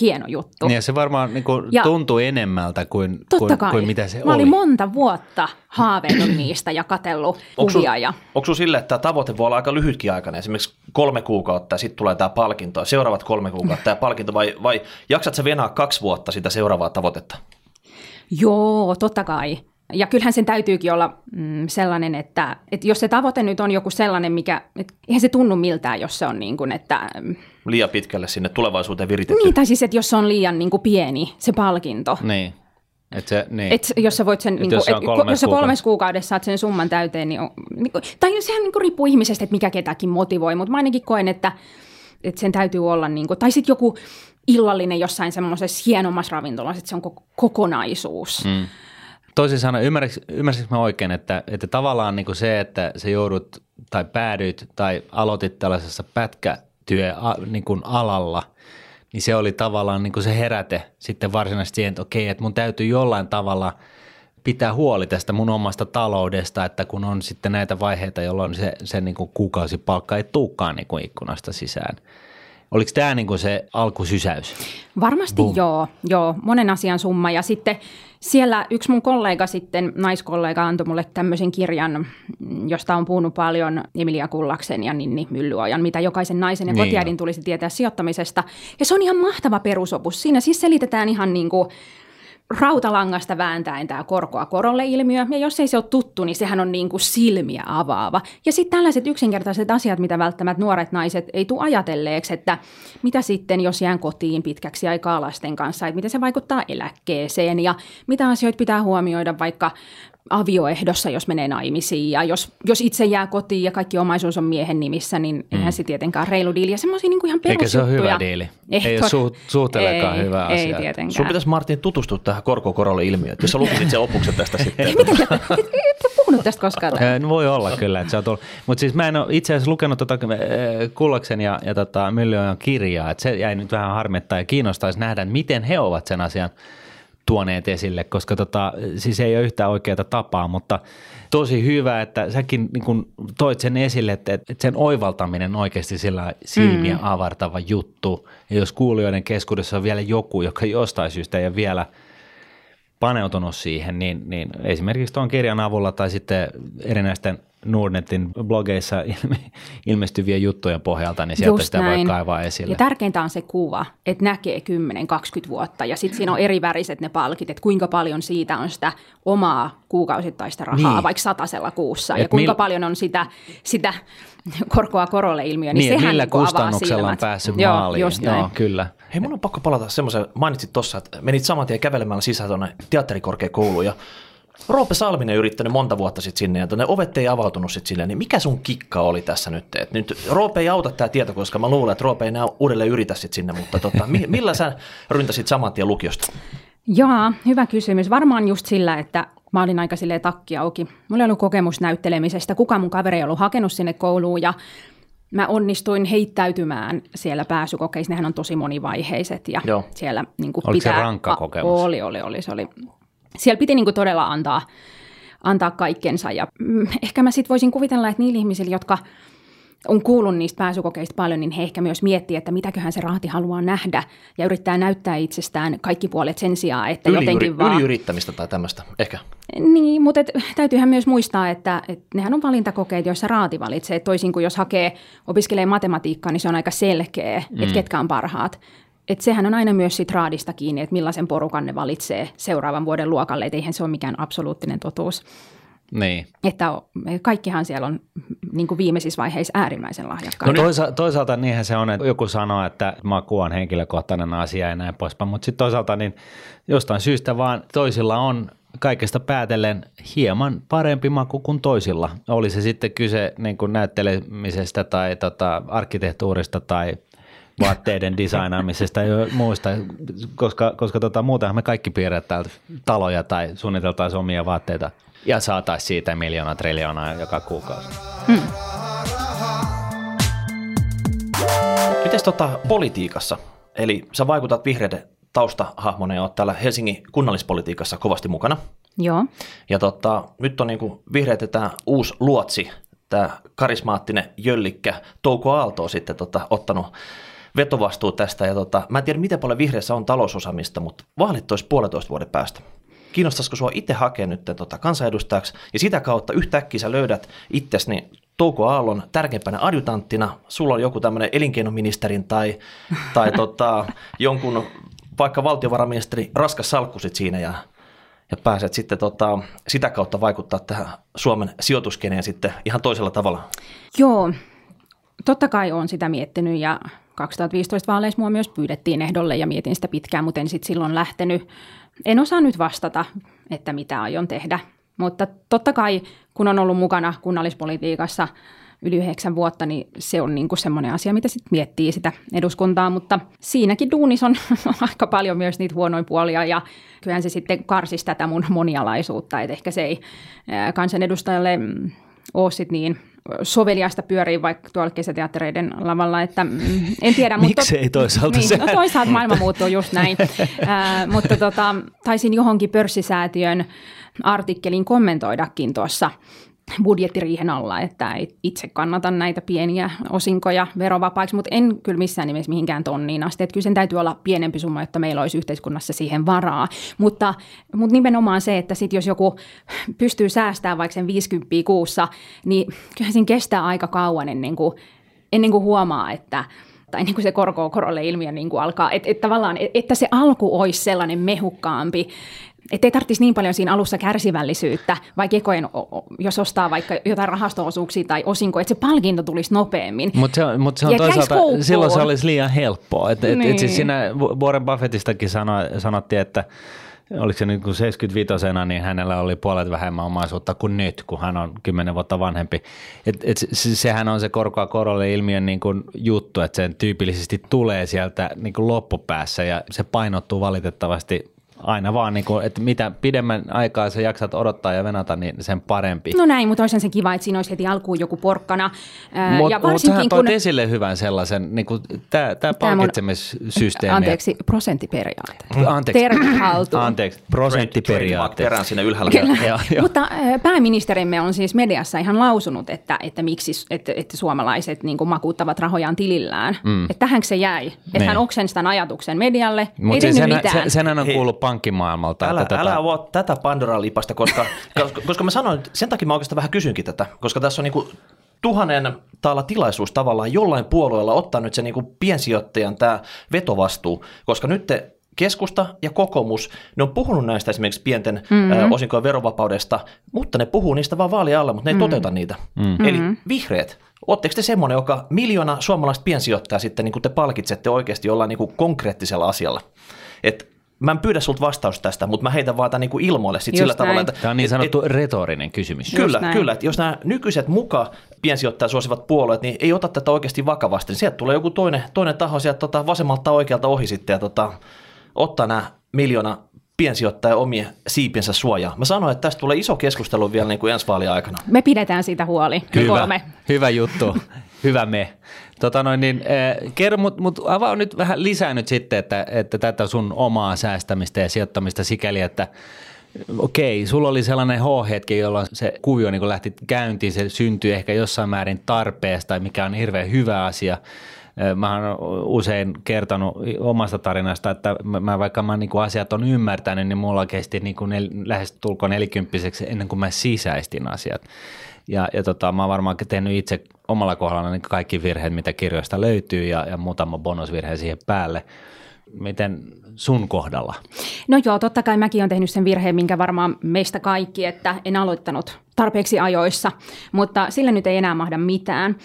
hieno juttu. Niin ja se varmaan niinku ja tuntui enemmältä kuin, kuin, kai. kuin mitä se mä oli. olin monta vuotta haaveillut niistä ja katellut kuvia. Ja... Onko sinulla sille, että tämä tavoite voi olla aika lyhytkin aikana, esimerkiksi kolme kuukautta ja sitten tulee tämä palkinto seuraavat kolme kuukautta tämä palkinto, vai, vai jaksat sä venää kaksi vuotta sitä seuraavaa tavoitetta? Joo, totta kai. Ja kyllähän sen täytyykin olla mm, sellainen, että, että jos se tavoite nyt on joku sellainen, mikä, et eihän se tunnu miltään, jos se on niin kuin, että... Mm, liian pitkälle sinne tulevaisuuteen viritetty. Niin, tai siis, että jos se on liian niin kuin pieni, se palkinto. Niin. Et se, niin. Et jos sä voit sen, niin jos, kuin, et, kolmes jos sä kolmes kuukaudessa saat sen summan täyteen, niin, on, niin kuin, tai sehän niin kuin riippuu ihmisestä, että mikä ketäkin motivoi, mutta mä ainakin koen, että, että sen täytyy olla, niin kuin, tai sitten joku illallinen jossain semmoisessa hienommassa ravintolassa, että se on kokonaisuus. Mm. Toisin sanoen, ymmärsinkö mä oikein, että, että tavallaan niin kuin se, että sä joudut tai päädyit tai aloitit tällaisessa pätkätyö niin kuin alalla, niin se oli tavallaan niin kuin se heräte sitten varsinaisesti siihen, että okei, että mun täytyy jollain tavalla pitää huoli tästä mun omasta taloudesta, että kun on sitten näitä vaiheita, jolloin se, se niin kuin kuukausipalkka ei tuukaan niin kuin ikkunasta sisään. Oliko tämä niin kuin se alkusysäys? Varmasti Boom. joo, joo, monen asian summa. Ja sitten siellä yksi mun kollega sitten, naiskollega, antoi mulle tämmöisen kirjan, josta on puhunut paljon Emilia Kullaksen ja Ninni Myllyojan, mitä jokaisen naisen ja niin kotiäidin tulisi tietää sijoittamisesta. Ja se on ihan mahtava perusopus. Siinä siis selitetään ihan niin kuin rautalangasta vääntäen tämä korkoa korolle ilmiö, ja jos ei se ole tuttu, niin sehän on niin kuin silmiä avaava. Ja sitten tällaiset yksinkertaiset asiat, mitä välttämättä nuoret naiset ei tule ajatelleeksi, että mitä sitten, jos jään kotiin pitkäksi aikaa lasten kanssa, että miten se vaikuttaa eläkkeeseen, ja mitä asioita pitää huomioida vaikka avioehdossa, jos menee naimisiin. Ja jos, jos itse jää kotiin ja kaikki omaisuus on miehen nimissä, niin mm. eihän se tietenkään reilu diili. Ja semmoisia niin ihan Eikä se ole hyvä diili. Ei, ei ole su- suhteellekaan ei, hyvä asia. Ei tietenkään. Sun pitäisi Martin tutustua tähän korkokorolle ilmiöön, jos sä lukisit sen opuksen tästä sitten. Mitä? Et puhunut tästä koskaan. No voi olla kyllä, että se on tullut. Mutta siis mä en ole itse asiassa lukenut tota, Kullaksen ja, ja tota, Myllyojan kirjaa, että se jäi nyt vähän harmittaa ja kiinnostaisi nähdä, että miten he ovat sen asian – tuoneet esille, koska tota, siis ei ole yhtään oikeaa tapaa, mutta tosi hyvä, että säkin niin kun toit sen esille, että, että sen oivaltaminen oikeasti sillä silmiä mm. avartava juttu. Ja jos kuulijoiden keskuudessa on vielä joku, joka jostain syystä ei ole vielä paneutunut siihen, niin, niin esimerkiksi tuon kirjan avulla tai sitten erinäisten Nordnetin blogeissa ilmestyvien juttujen pohjalta, niin sieltä Just sitä näin. voi kaivaa esille. Ja tärkeintä on se kuva, että näkee 10-20 vuotta ja sitten siinä on eri väriset ne palkit, että kuinka paljon siitä on sitä omaa kuukausittaista rahaa, niin. vaikka satasella kuussa, Et ja kuinka mil... paljon on sitä, sitä korkoa korolle ilmiö, niin, niin sehän millä niin kustannuksella on päässyt Joo, maaliin. Just Joo, kyllä. Hei, mun on pakko palata semmoisen, mainitsit tuossa, että menit saman tien kävelemällä sisään tuonne teatterikorkeakouluun ja Roope Salminen yrittänyt monta vuotta sitten sinne ja ne ovet ei avautunut sitten silleen, niin mikä sun kikka oli tässä nyt? Et nyt Roope ei auta tämä tieto, koska mä luulen, että Roope ei enää uudelleen yritä sitten sinne, mutta tota, millä sä ryntäsit saman tien lukiosta? Joo, hyvä kysymys. Varmaan just sillä, että mä olin aika silleen takki auki. Mulla ei ollut kokemus näyttelemisestä, kuka mun kaveri ei ollut hakenut sinne kouluun ja mä onnistuin heittäytymään siellä pääsykokeissa. Nehän on tosi monivaiheiset ja Joo. siellä niin Oliko pitää... se rankka kokemus? Oli, oli, oli. Se oli siellä piti niin kuin todella antaa, antaa kaikkensa. Ja mm, ehkä mä sitten voisin kuvitella, että niillä ihmisillä, jotka on kuullut niistä pääsykokeista paljon, niin he ehkä myös miettii, että mitäköhän se raati haluaa nähdä ja yrittää näyttää itsestään kaikki puolet sen sijaan, että Yli, jotenkin vaan... Yliyrittämistä tai tämmöistä, ehkä. Niin, mutta et, täytyyhän myös muistaa, että et nehän on valintakokeet, joissa raati valitsee. Toisin kuin jos hakee, opiskelee matematiikkaa, niin se on aika selkeä, mm. että ketkä on parhaat. Et sehän on aina myös sit raadista kiinni, että millaisen porukan ne valitsee seuraavan vuoden luokalle, että eihän se ole mikään absoluuttinen totuus. Niin. Että kaikkihan siellä on niin kuin viimeisissä vaiheissa äärimmäisen lahjakkaita. No toisa- toisaalta niinhän se on, että joku sanoo, että maku on henkilökohtainen asia ja näin poispäin, mutta sitten toisaalta niin jostain syystä vaan toisilla on kaikesta päätellen hieman parempi maku kuin toisilla. Oli se sitten kyse niin kuin näyttelemisestä tai tota, arkkitehtuurista tai vaatteiden designaamisesta ja muista, koska, koska tota, muutenhan me kaikki piirretään taloja tai suunniteltaisiin omia vaatteita ja saataisiin siitä miljoona triljoonaa joka kuukausi. Hmm. Miten tota politiikassa? Eli sä vaikutat vihreiden taustahahmona ja oot täällä Helsingin kunnallispolitiikassa kovasti mukana. Joo. Ja tota, nyt on niinku vihreät tämä uusi luotsi, tämä karismaattinen jöllikkä Touko Aalto on sitten tota, ottanut vetovastuu tästä. Ja tota, mä en tiedä, miten paljon vihreissä on talousosaamista, mutta vaalit olisi puolitoista vuoden päästä. Kiinnostaisiko sinua itse hakea nyt tota, kansanedustajaksi ja sitä kautta yhtäkkiä sä löydät itsesi Touko Aallon tärkeimpänä adjutanttina, sulla on joku tämmöinen elinkeinoministerin tai, tai tota, jonkun vaikka valtiovarainministeri raskas salkku sit siinä ja, ja pääset sitten tota, sitä kautta vaikuttaa tähän Suomen sijoituskeneen sitten ihan toisella tavalla. Joo, totta kai olen sitä miettinyt ja 2015 vaaleissa mua myös pyydettiin ehdolle ja mietin sitä pitkään, mutta en sitten silloin lähtenyt. En osaa nyt vastata, että mitä aion tehdä, mutta totta kai kun on ollut mukana kunnallispolitiikassa yli yhdeksän vuotta, niin se on niin kuin semmoinen asia, mitä sitten miettii sitä eduskuntaa, mutta siinäkin duunis on aika paljon myös niitä huonoja puolia ja kyllähän se sitten karsisi tätä mun monialaisuutta, että ehkä se ei kansanedustajalle mm, ole sit niin soveliasta pyörii vaikka tuolla kesäteattereiden lavalla, että mm, en tiedä. Miksi ei toisaalta niin, no toisaalta maailma muuttuu just näin, äh, mutta tota, taisin johonkin pörssisäätiön artikkelin kommentoidakin tuossa budjettiriihen alla, että itse kannatan näitä pieniä osinkoja verovapaiksi, mutta en kyllä missään nimessä mihinkään tonniin asti. Että kyllä sen täytyy olla pienempi summa, että meillä olisi yhteiskunnassa siihen varaa. Mutta, mutta nimenomaan se, että sit jos joku pystyy säästämään vaikka sen 50 kuussa, niin kyllä siinä kestää aika kauan ennen kuin, ennen kuin huomaa, että tai niin kuin se korko korolle ilmiö niin kuin alkaa, että, että tavallaan, että se alku olisi sellainen mehukkaampi, että ei tarvitsisi niin paljon siinä alussa kärsivällisyyttä, vai kekojen, jos ostaa vaikka jotain rahastoosuuksia tai osinko, että se palkinto tulisi nopeammin. Mutta se, mut se on ja toisaalta, silloin se olisi liian helppoa. Et, et, niin. et siis niin. siinä Warren Buffettistakin sano, sanottiin, että oliko se niin kuin 75 niin hänellä oli puolet vähemmän omaisuutta kuin nyt, kun hän on kymmenen vuotta vanhempi. Et, et sehän on se korkoa korolle ilmiön niin kuin juttu, että sen tyypillisesti tulee sieltä niin kuin loppupäässä ja se painottuu valitettavasti aina vaan, niin kuin, että mitä pidemmän aikaa sä jaksat odottaa ja venata, niin sen parempi. No näin, mutta olisihan se kiva, että siinä olisi heti alkuun joku porkkana. Mutta mut sähän toit kun... esille hyvän sellaisen, niin kuin tämä, tämä palkitsemissysteemi. Anteeksi, prosenttiperiaate. Mm. Anteeksi. Anteeksi, prosenttiperiaate. Perään sinne ylhäällä. ja, Mutta pääministerimme on siis mediassa ihan lausunut, että, että miksi että, että suomalaiset niin kuin makuuttavat rahojaan tilillään. Mm. Että tähän se jäi. Että niin. hän oksensi tämän ajatuksen medialle. Mut Ei siis sen, mitään. Sen, senhän on kuullut pankkimaailmalta. Älä, että älä tätä... tätä Pandora-lipasta, koska, koska mä sanoin, sen takia mä oikeastaan vähän kysynkin tätä, koska tässä on niin kuin tuhannen taalla tilaisuus tavallaan jollain puolueella ottaa nyt se niin kuin piensijoittajan tämä vetovastuu, koska nyt te keskusta ja kokoomus, ne on puhunut näistä esimerkiksi pienten mm-hmm. osinkojen verovapaudesta, mutta ne puhuu niistä vaan vaalien alla, mutta ne ei mm-hmm. toteuta niitä. Mm-hmm. Eli vihreät, Oletteko te semmoinen, joka miljoona suomalaista piensijoittajaa sitten niin kuin te palkitsette oikeasti jollain niin kuin konkreettisella asialla? Et mä en pyydä sulta vastausta tästä, mutta mä heitän vaan tämän niin kuin ilmoille sit sillä näin. tavalla, että... Tämä on niin sanottu et, retorinen kysymys. Kyllä, kyllä. Että jos nämä nykyiset muka piensijoittaja suosivat puolueet, niin ei ota tätä oikeasti vakavasti. Niin sieltä tulee joku toinen, toinen taho sieltä tota, vasemmalta oikealta ohi sitten ja tota, ottaa nämä miljoona piensijoittaja omien siipiensä suojaa. Mä sanoin, että tästä tulee iso keskustelu vielä niin kuin ensi vaalien aikana. Me pidetään siitä huoli. Hyvä, kolme. hyvä juttu. hyvä me. Tota noin, niin, kerro, mutta mut avaa nyt vähän lisää nyt sitten, että, että tätä sun omaa säästämistä ja sijoittamista sikäli, että okei, sulla oli sellainen H-hetki, jolloin se kuvio niin lähti käyntiin, se syntyi ehkä jossain määrin tarpeesta, mikä on hirveän hyvä asia. Mä oon usein kertonut omasta tarinasta, että mä, vaikka mä niin asiat on ymmärtänyt, niin mulla kesti niin kuin nel, lähes tulko nelikymppiseksi ennen kuin mä sisäistin asiat. Ja, ja tota, mä oon varmaan tehnyt itse omalla kohdalla niin kaikki virheet, mitä kirjoista löytyy ja, ja muutama bonusvirhe siihen päälle. Miten sun kohdalla? No joo, totta kai mäkin olen tehnyt sen virheen, minkä varmaan meistä kaikki, että en aloittanut tarpeeksi ajoissa, mutta sillä nyt ei enää mahda mitään.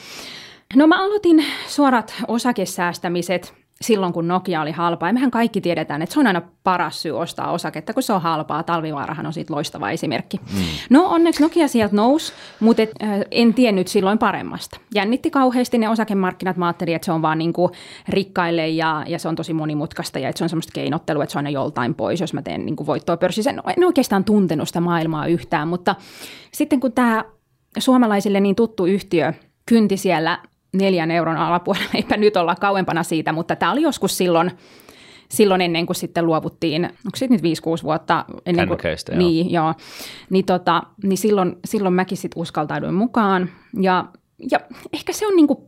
No mä aloitin suorat osakesäästämiset silloin, kun Nokia oli halpaa. Ja mehän kaikki tiedetään, että se on aina paras syy ostaa osaketta, kun se on halpaa. Talvivaarahan on siitä loistava esimerkki. Mm. No onneksi Nokia sieltä nousi, mutta et, äh, en tiennyt silloin paremmasta. Jännitti kauheasti ne osakemarkkinat. Mä ajattelin, että se on vaan niinku rikkaille ja, ja se on tosi monimutkaista ja että se on semmoista keinottelua, että se on aina joltain pois, jos mä teen niinku voittoa pörssissä. En, en oikeastaan tuntenut sitä maailmaa yhtään, mutta sitten kun tämä suomalaisille niin tuttu yhtiö kynti siellä neljän euron alapuolella, eipä nyt olla kauempana siitä, mutta tämä oli joskus silloin, silloin ennen kuin sitten luovuttiin, onko se nyt 5-6 vuotta ennen kuin, joo. Niin, joo. Niin, tota, niin silloin, silloin mäkin sitten uskaltauduin mukaan ja, ja ehkä se on niin kuin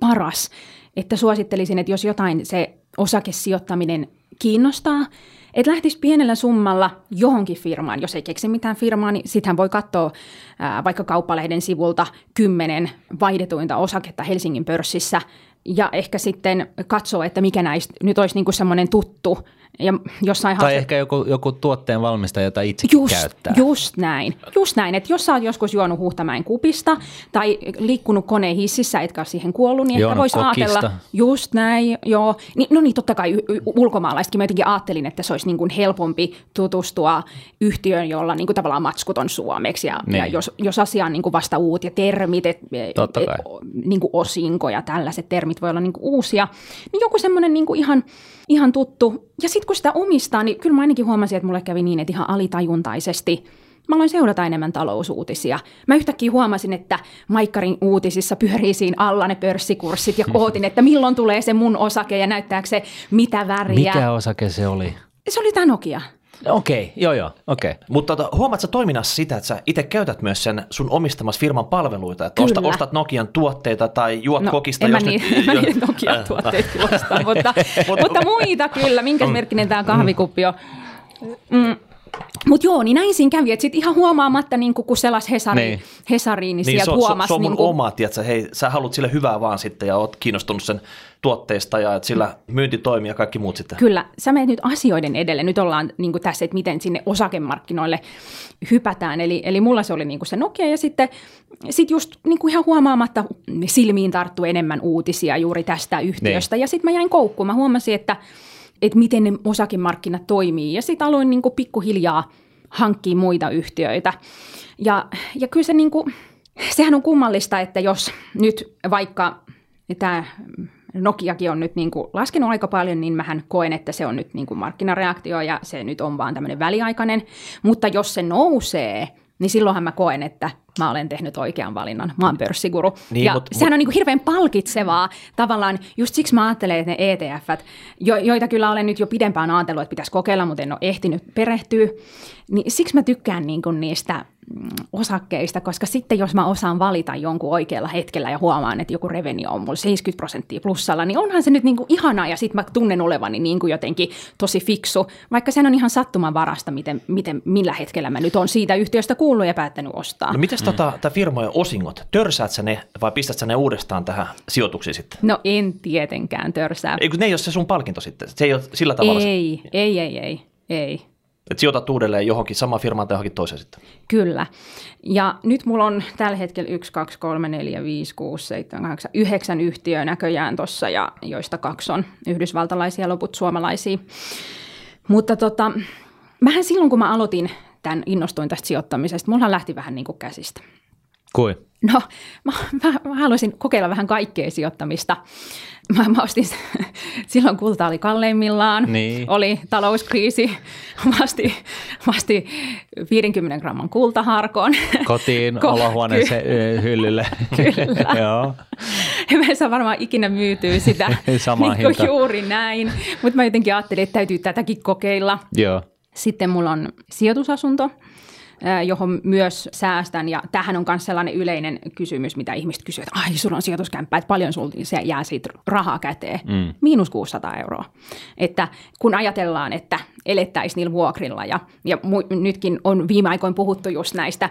paras, että suosittelisin, että jos jotain se osakesijoittaminen kiinnostaa, että lähtisi pienellä summalla johonkin firmaan. Jos ei keksi mitään firmaa, niin sitähän voi katsoa ää, vaikka kauppalehden sivulta kymmenen vaihdetuinta osaketta Helsingin pörssissä ja ehkä sitten katsoa, että mikä näistä nyt olisi niin semmoinen tuttu – ja jossain tai haaste... ehkä joku, joku tuotteen valmistaja, jota itse just, käyttää. Just näin. Just näin, että jos sä oot joskus juonut Huhtamäen kupista tai liikkunut koneen hississä, etkä ole siihen kuollut, niin ehkä voisi ajatella. Just näin, joo. Ni, no niin, totta kai ulkomaalaisetkin. Mä jotenkin ajattelin, että se olisi niin kuin helpompi tutustua yhtiöön, jolla niin kuin tavallaan matskut on suomeksi. Ja, niin. ja jos, jos asia on niin kuin vasta uut ja termit, et, totta et, niin kuin osinko ja tällaiset termit voi olla niin kuin uusia, niin joku semmoinen niin kuin ihan, ihan tuttu. Ja sitten kun sitä omistaa, niin kyllä mä ainakin huomasin, että mulle kävi niin, että ihan alitajuntaisesti mä aloin seurata enemmän talousuutisia. Mä yhtäkkiä huomasin, että Maikkarin uutisissa pyörii siinä alla ne pörssikurssit ja kootin, että milloin tulee se mun osake ja näyttääkö se mitä väriä. Mikä osake se oli? Se oli tämä Nokia. Okei, okay, joo joo, okei. Okay. Mutta tota, huomaatko toiminnassa sitä, että sä itse käytät myös sen sun omistamassa firman palveluita, että ostat, ostat Nokian tuotteita tai juot no, kokista. En jos mä, niin, nyt, mä niitä Nokian tuotteita osta, mutta, mutta muita kyllä. Minkä merkkinen tämä kahvikuppi on? Mm. Mutta joo, niin näin siinä kävi, että sitten ihan huomaamatta, niin kun selas Hesari, niin. Hesariin, niin, niin sieltä se, huomasi. Se, se on mun niin kun... oma, tiedätkö, hei, sä haluat sille hyvää vaan sitten ja oot kiinnostunut sen tuotteista ja että sillä myynti toimii ja kaikki muut sitten. Kyllä, sä menet nyt asioiden edelle. Nyt ollaan niin kuin tässä, että miten sinne osakemarkkinoille hypätään. Eli, eli mulla se oli niin kuin se Nokia ja sitten sit just niin kuin ihan huomaamatta silmiin tarttu enemmän uutisia juuri tästä yhtiöstä. Niin. Ja sitten mä jäin koukkuun. Mä huomasin, että, että miten ne osakemarkkinat toimii. Ja sitten aloin niin kuin pikkuhiljaa hankkia muita yhtiöitä. Ja, ja kyllä se niin kuin, sehän on kummallista, että jos nyt vaikka tämä Nokiakin on nyt niin kuin laskenut aika paljon, niin mähän koen, että se on nyt niin kuin markkinareaktio ja se nyt on vaan tämmöinen väliaikainen. Mutta jos se nousee, niin silloinhan mä koen, että mä olen tehnyt oikean valinnan. Mä oon pörssiguru. Niin, ja mut, sehän on niin kuin hirveän palkitsevaa tavallaan. Just siksi mä ajattelen, että ne etf jo, joita kyllä olen nyt jo pidempään ajatellut, että pitäisi kokeilla, mutta en ole ehtinyt perehtyä, niin siksi mä tykkään niin kuin niistä osakkeista, koska sitten jos mä osaan valita jonkun oikealla hetkellä ja huomaan, että joku revenue on mulla 70 prosenttia plussalla, niin onhan se nyt niin kuin ihanaa ja sitten mä tunnen olevani niin kuin jotenkin tosi fiksu, vaikka se on ihan sattuman varasta, miten, miten, millä hetkellä mä nyt on siitä yhtiöstä kuullut ja päättänyt ostaa. No mitäs mm. tota, tämä firmojen osingot, törsäät sä ne vai pistät sä ne uudestaan tähän sijoituksiin sitten? No en tietenkään törsää. Eikö ne ei ole se sun palkinto sitten? Se ei ole sillä tavalla? Ei, se... ei, ei, ei, ei. Että sijoitat uudelleen johonkin samaan firmaan tai johonkin toiseen sitten. Kyllä. Ja nyt mulla on tällä hetkellä 1, 2, 3, 4, 5, 6, 7, 8, 9 yhtiöä näköjään tuossa, ja joista kaksi on yhdysvaltalaisia, loput suomalaisia. Mutta tota, mähän silloin, kun mä aloitin tämän innostuin tästä sijoittamisesta, mulla lähti vähän niin kuin käsistä. Kui? No, mä, mä, mä haluaisin kokeilla vähän kaikkea sijoittamista. Mä, mä ostin, silloin kulta oli kalleimmillaan, niin. oli talouskriisi, vasti, vasti 50 gramman kultaharkoon. Kotiin, Ko- olohuoneeseen ky- hyllylle. Kyllä. Joo. Me saa varmaan ikinä myytyy sitä Sama niin juuri näin, mutta mä jotenkin ajattelin, että täytyy tätäkin kokeilla. Joo. Sitten mulla on sijoitusasunto, johon myös säästän. Ja tähän on myös sellainen yleinen kysymys, mitä ihmiset kysyvät, että ai, sulla on sijoituskämppä, että paljon sulla se jää siitä rahaa käteen. Mm. Miinus 600 euroa. Että kun ajatellaan, että elettäisiin niillä vuokrilla ja, ja mu- nytkin on viime aikoina puhuttu just näistä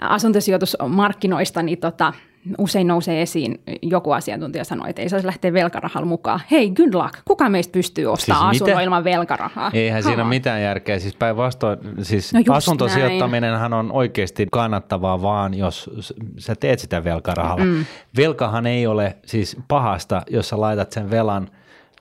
asuntosijoitusmarkkinoista, niin tota, usein nousee esiin, joku asiantuntija sanoi, että ei saisi lähteä velkarahalla mukaan. Hei, good luck. Kuka meistä pystyy ostamaan siis asunnon ilman velkarahaa? Eihän Come siinä ole mitään järkeä. Siis päinvastoin, siis no asuntosijoittaminenhan on oikeasti kannattavaa vaan, jos sä teet sitä velkarahalla. Mm. Velkahan ei ole siis pahasta, jos sä laitat sen velan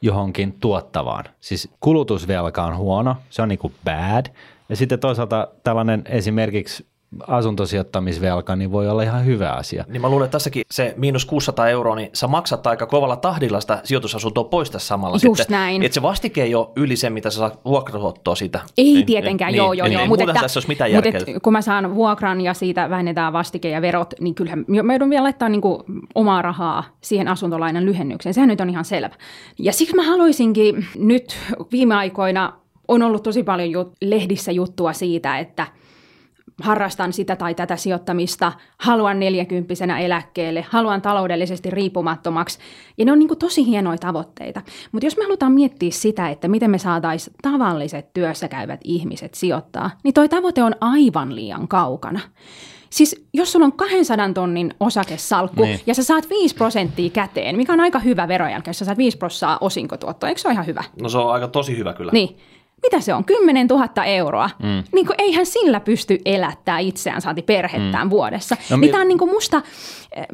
johonkin tuottavaan. Siis kulutusvelka on huono, se on niinku bad. Ja sitten toisaalta tällainen esimerkiksi asuntosijoittamisvelka, niin voi olla ihan hyvä asia. Niin mä luulen, että tässäkin se miinus 600 euroa, niin sä maksat aika kovalla tahdilla sitä sijoitusasuntoa pois tässä samalla. Just sitten. näin. Että se vastike ei ole yli se, mitä sä saat vuokratuottoa siitä. Ei niin, tietenkään, niin, joo, joo, niin, joo. Niin, mutta että, tässä olisi mitään mutta että, kun mä saan vuokran ja siitä vähennetään vastike ja verot, niin kyllähän mä joudun vielä laittaa niin kuin omaa rahaa siihen asuntolainan lyhennykseen. Sehän nyt on ihan selvä. Ja siksi mä haluaisinkin nyt viime aikoina on ollut tosi paljon jut- lehdissä juttua siitä, että – harrastan sitä tai tätä sijoittamista, haluan neljäkymppisenä eläkkeelle, haluan taloudellisesti riippumattomaksi. Ja ne on niin tosi hienoja tavoitteita. Mutta jos me halutaan miettiä sitä, että miten me saataisiin tavalliset työssä käyvät ihmiset sijoittaa, niin toi tavoite on aivan liian kaukana. Siis jos sulla on 200 tonnin osakesalkku niin. ja sä saat 5 prosenttia käteen, mikä on aika hyvä verojälkeen, jos sä saat 5 prosenttia osinkotuottoa, eikö se ole ihan hyvä? No se on aika tosi hyvä kyllä. Niin, mitä se on, 10 000 euroa. Mm. Niin kuin, eihän sillä pysty elättää itseään, saati perhettään mm. vuodessa. No, niin mi- tämä on niin kuin musta äh,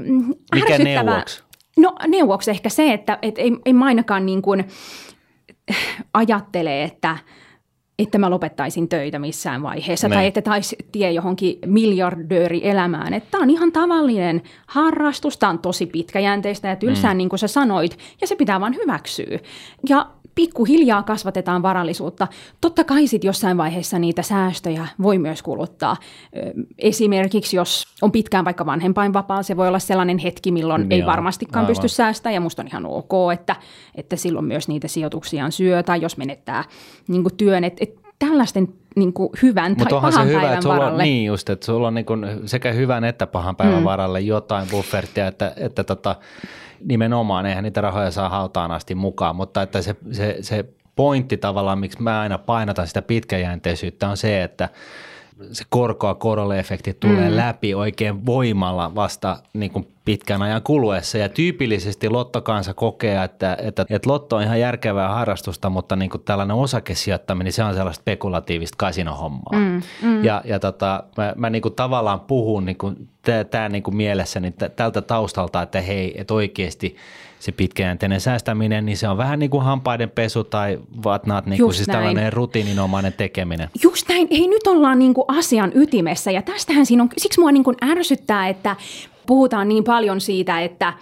Mikä neuvoksi? No neuvoksi ehkä se, että et ei, ei mainakaan niin kuin, ajattele, että että mä lopettaisin töitä missään vaiheessa, ne. tai että taisi tie johonkin miljardööri elämään. Että tämä on ihan tavallinen harrastus, tämä on tosi pitkäjänteistä ja tylsää, mm. niin kuin sä sanoit, ja se pitää vaan hyväksyä. Ja pikkuhiljaa kasvatetaan varallisuutta. Totta kai sitten jossain vaiheessa niitä säästöjä voi myös kuluttaa. Esimerkiksi jos on pitkään vaikka vanhempainvapaa, se voi olla sellainen hetki, milloin Joo, ei varmastikaan aivan. pysty säästämään ja musta on ihan ok, että, että silloin myös niitä sijoituksiaan syö tai jos menettää niin työn. Et, et tällaisten niin kuin hyvän tai pahan se hyvä, päivän että varalle. On, niin just, että sulla on niin kuin sekä hyvän että pahan päivän mm. varalle jotain buffertia, että, että tota, nimenomaan, eihän niitä rahoja saa hautaan asti mukaan, mutta että se, se, se pointti tavallaan, miksi mä aina painotan sitä pitkäjänteisyyttä on se, että se korkoa korolle efekti tulee mm. läpi oikein voimalla vasta niin kuin pitkän ajan kuluessa. Ja tyypillisesti lottokansa kokee, että, että, että lotto on ihan järkevää harrastusta, mutta niin kuin tällainen osakesijoittaminen, se on sellaista spekulatiivista kasinohommaa. Mm, mm. Ja, ja tota, mä, mä niin kuin tavallaan puhun niin kuin, tämä niin kuin mielessäni tältä taustalta, että hei, että oikeasti se pitkäjänteinen säästäminen, niin se on vähän niin kuin hampaiden pesu tai whatnot, niin kuin siis näin. tällainen rutiininomainen tekeminen. Just näin. Hei, nyt ollaan niin kuin asian ytimessä ja tästähän siinä on, siksi mua niin kuin ärsyttää, että puhutaan niin paljon siitä, että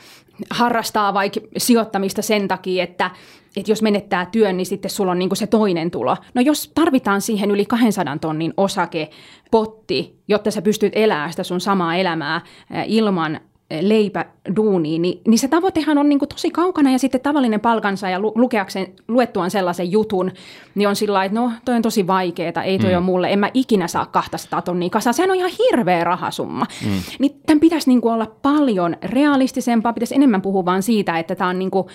harrastaa vaikka sijoittamista sen takia, että, että jos menettää työn, niin sitten sulla on niin se toinen tulo. No jos tarvitaan siihen yli 200 tonnin osakepotti, jotta sä pystyt elämään sitä sun samaa elämää ilman leipä duuniin, niin, niin se tavoitehan on niin kuin tosi kaukana ja sitten tavallinen palkansaaja lu, lukeakseen, luettuaan sellaisen jutun, niin on sillä että no toi on tosi vaikeaa, ei toi mm. ole mulle, en mä ikinä saa 200 tonnia kasaan. Sehän on ihan hirveä rahasumma. Mm. Niin tämän pitäisi niin kuin olla paljon realistisempaa, pitäisi enemmän puhua vaan siitä, että tämä on niin kuin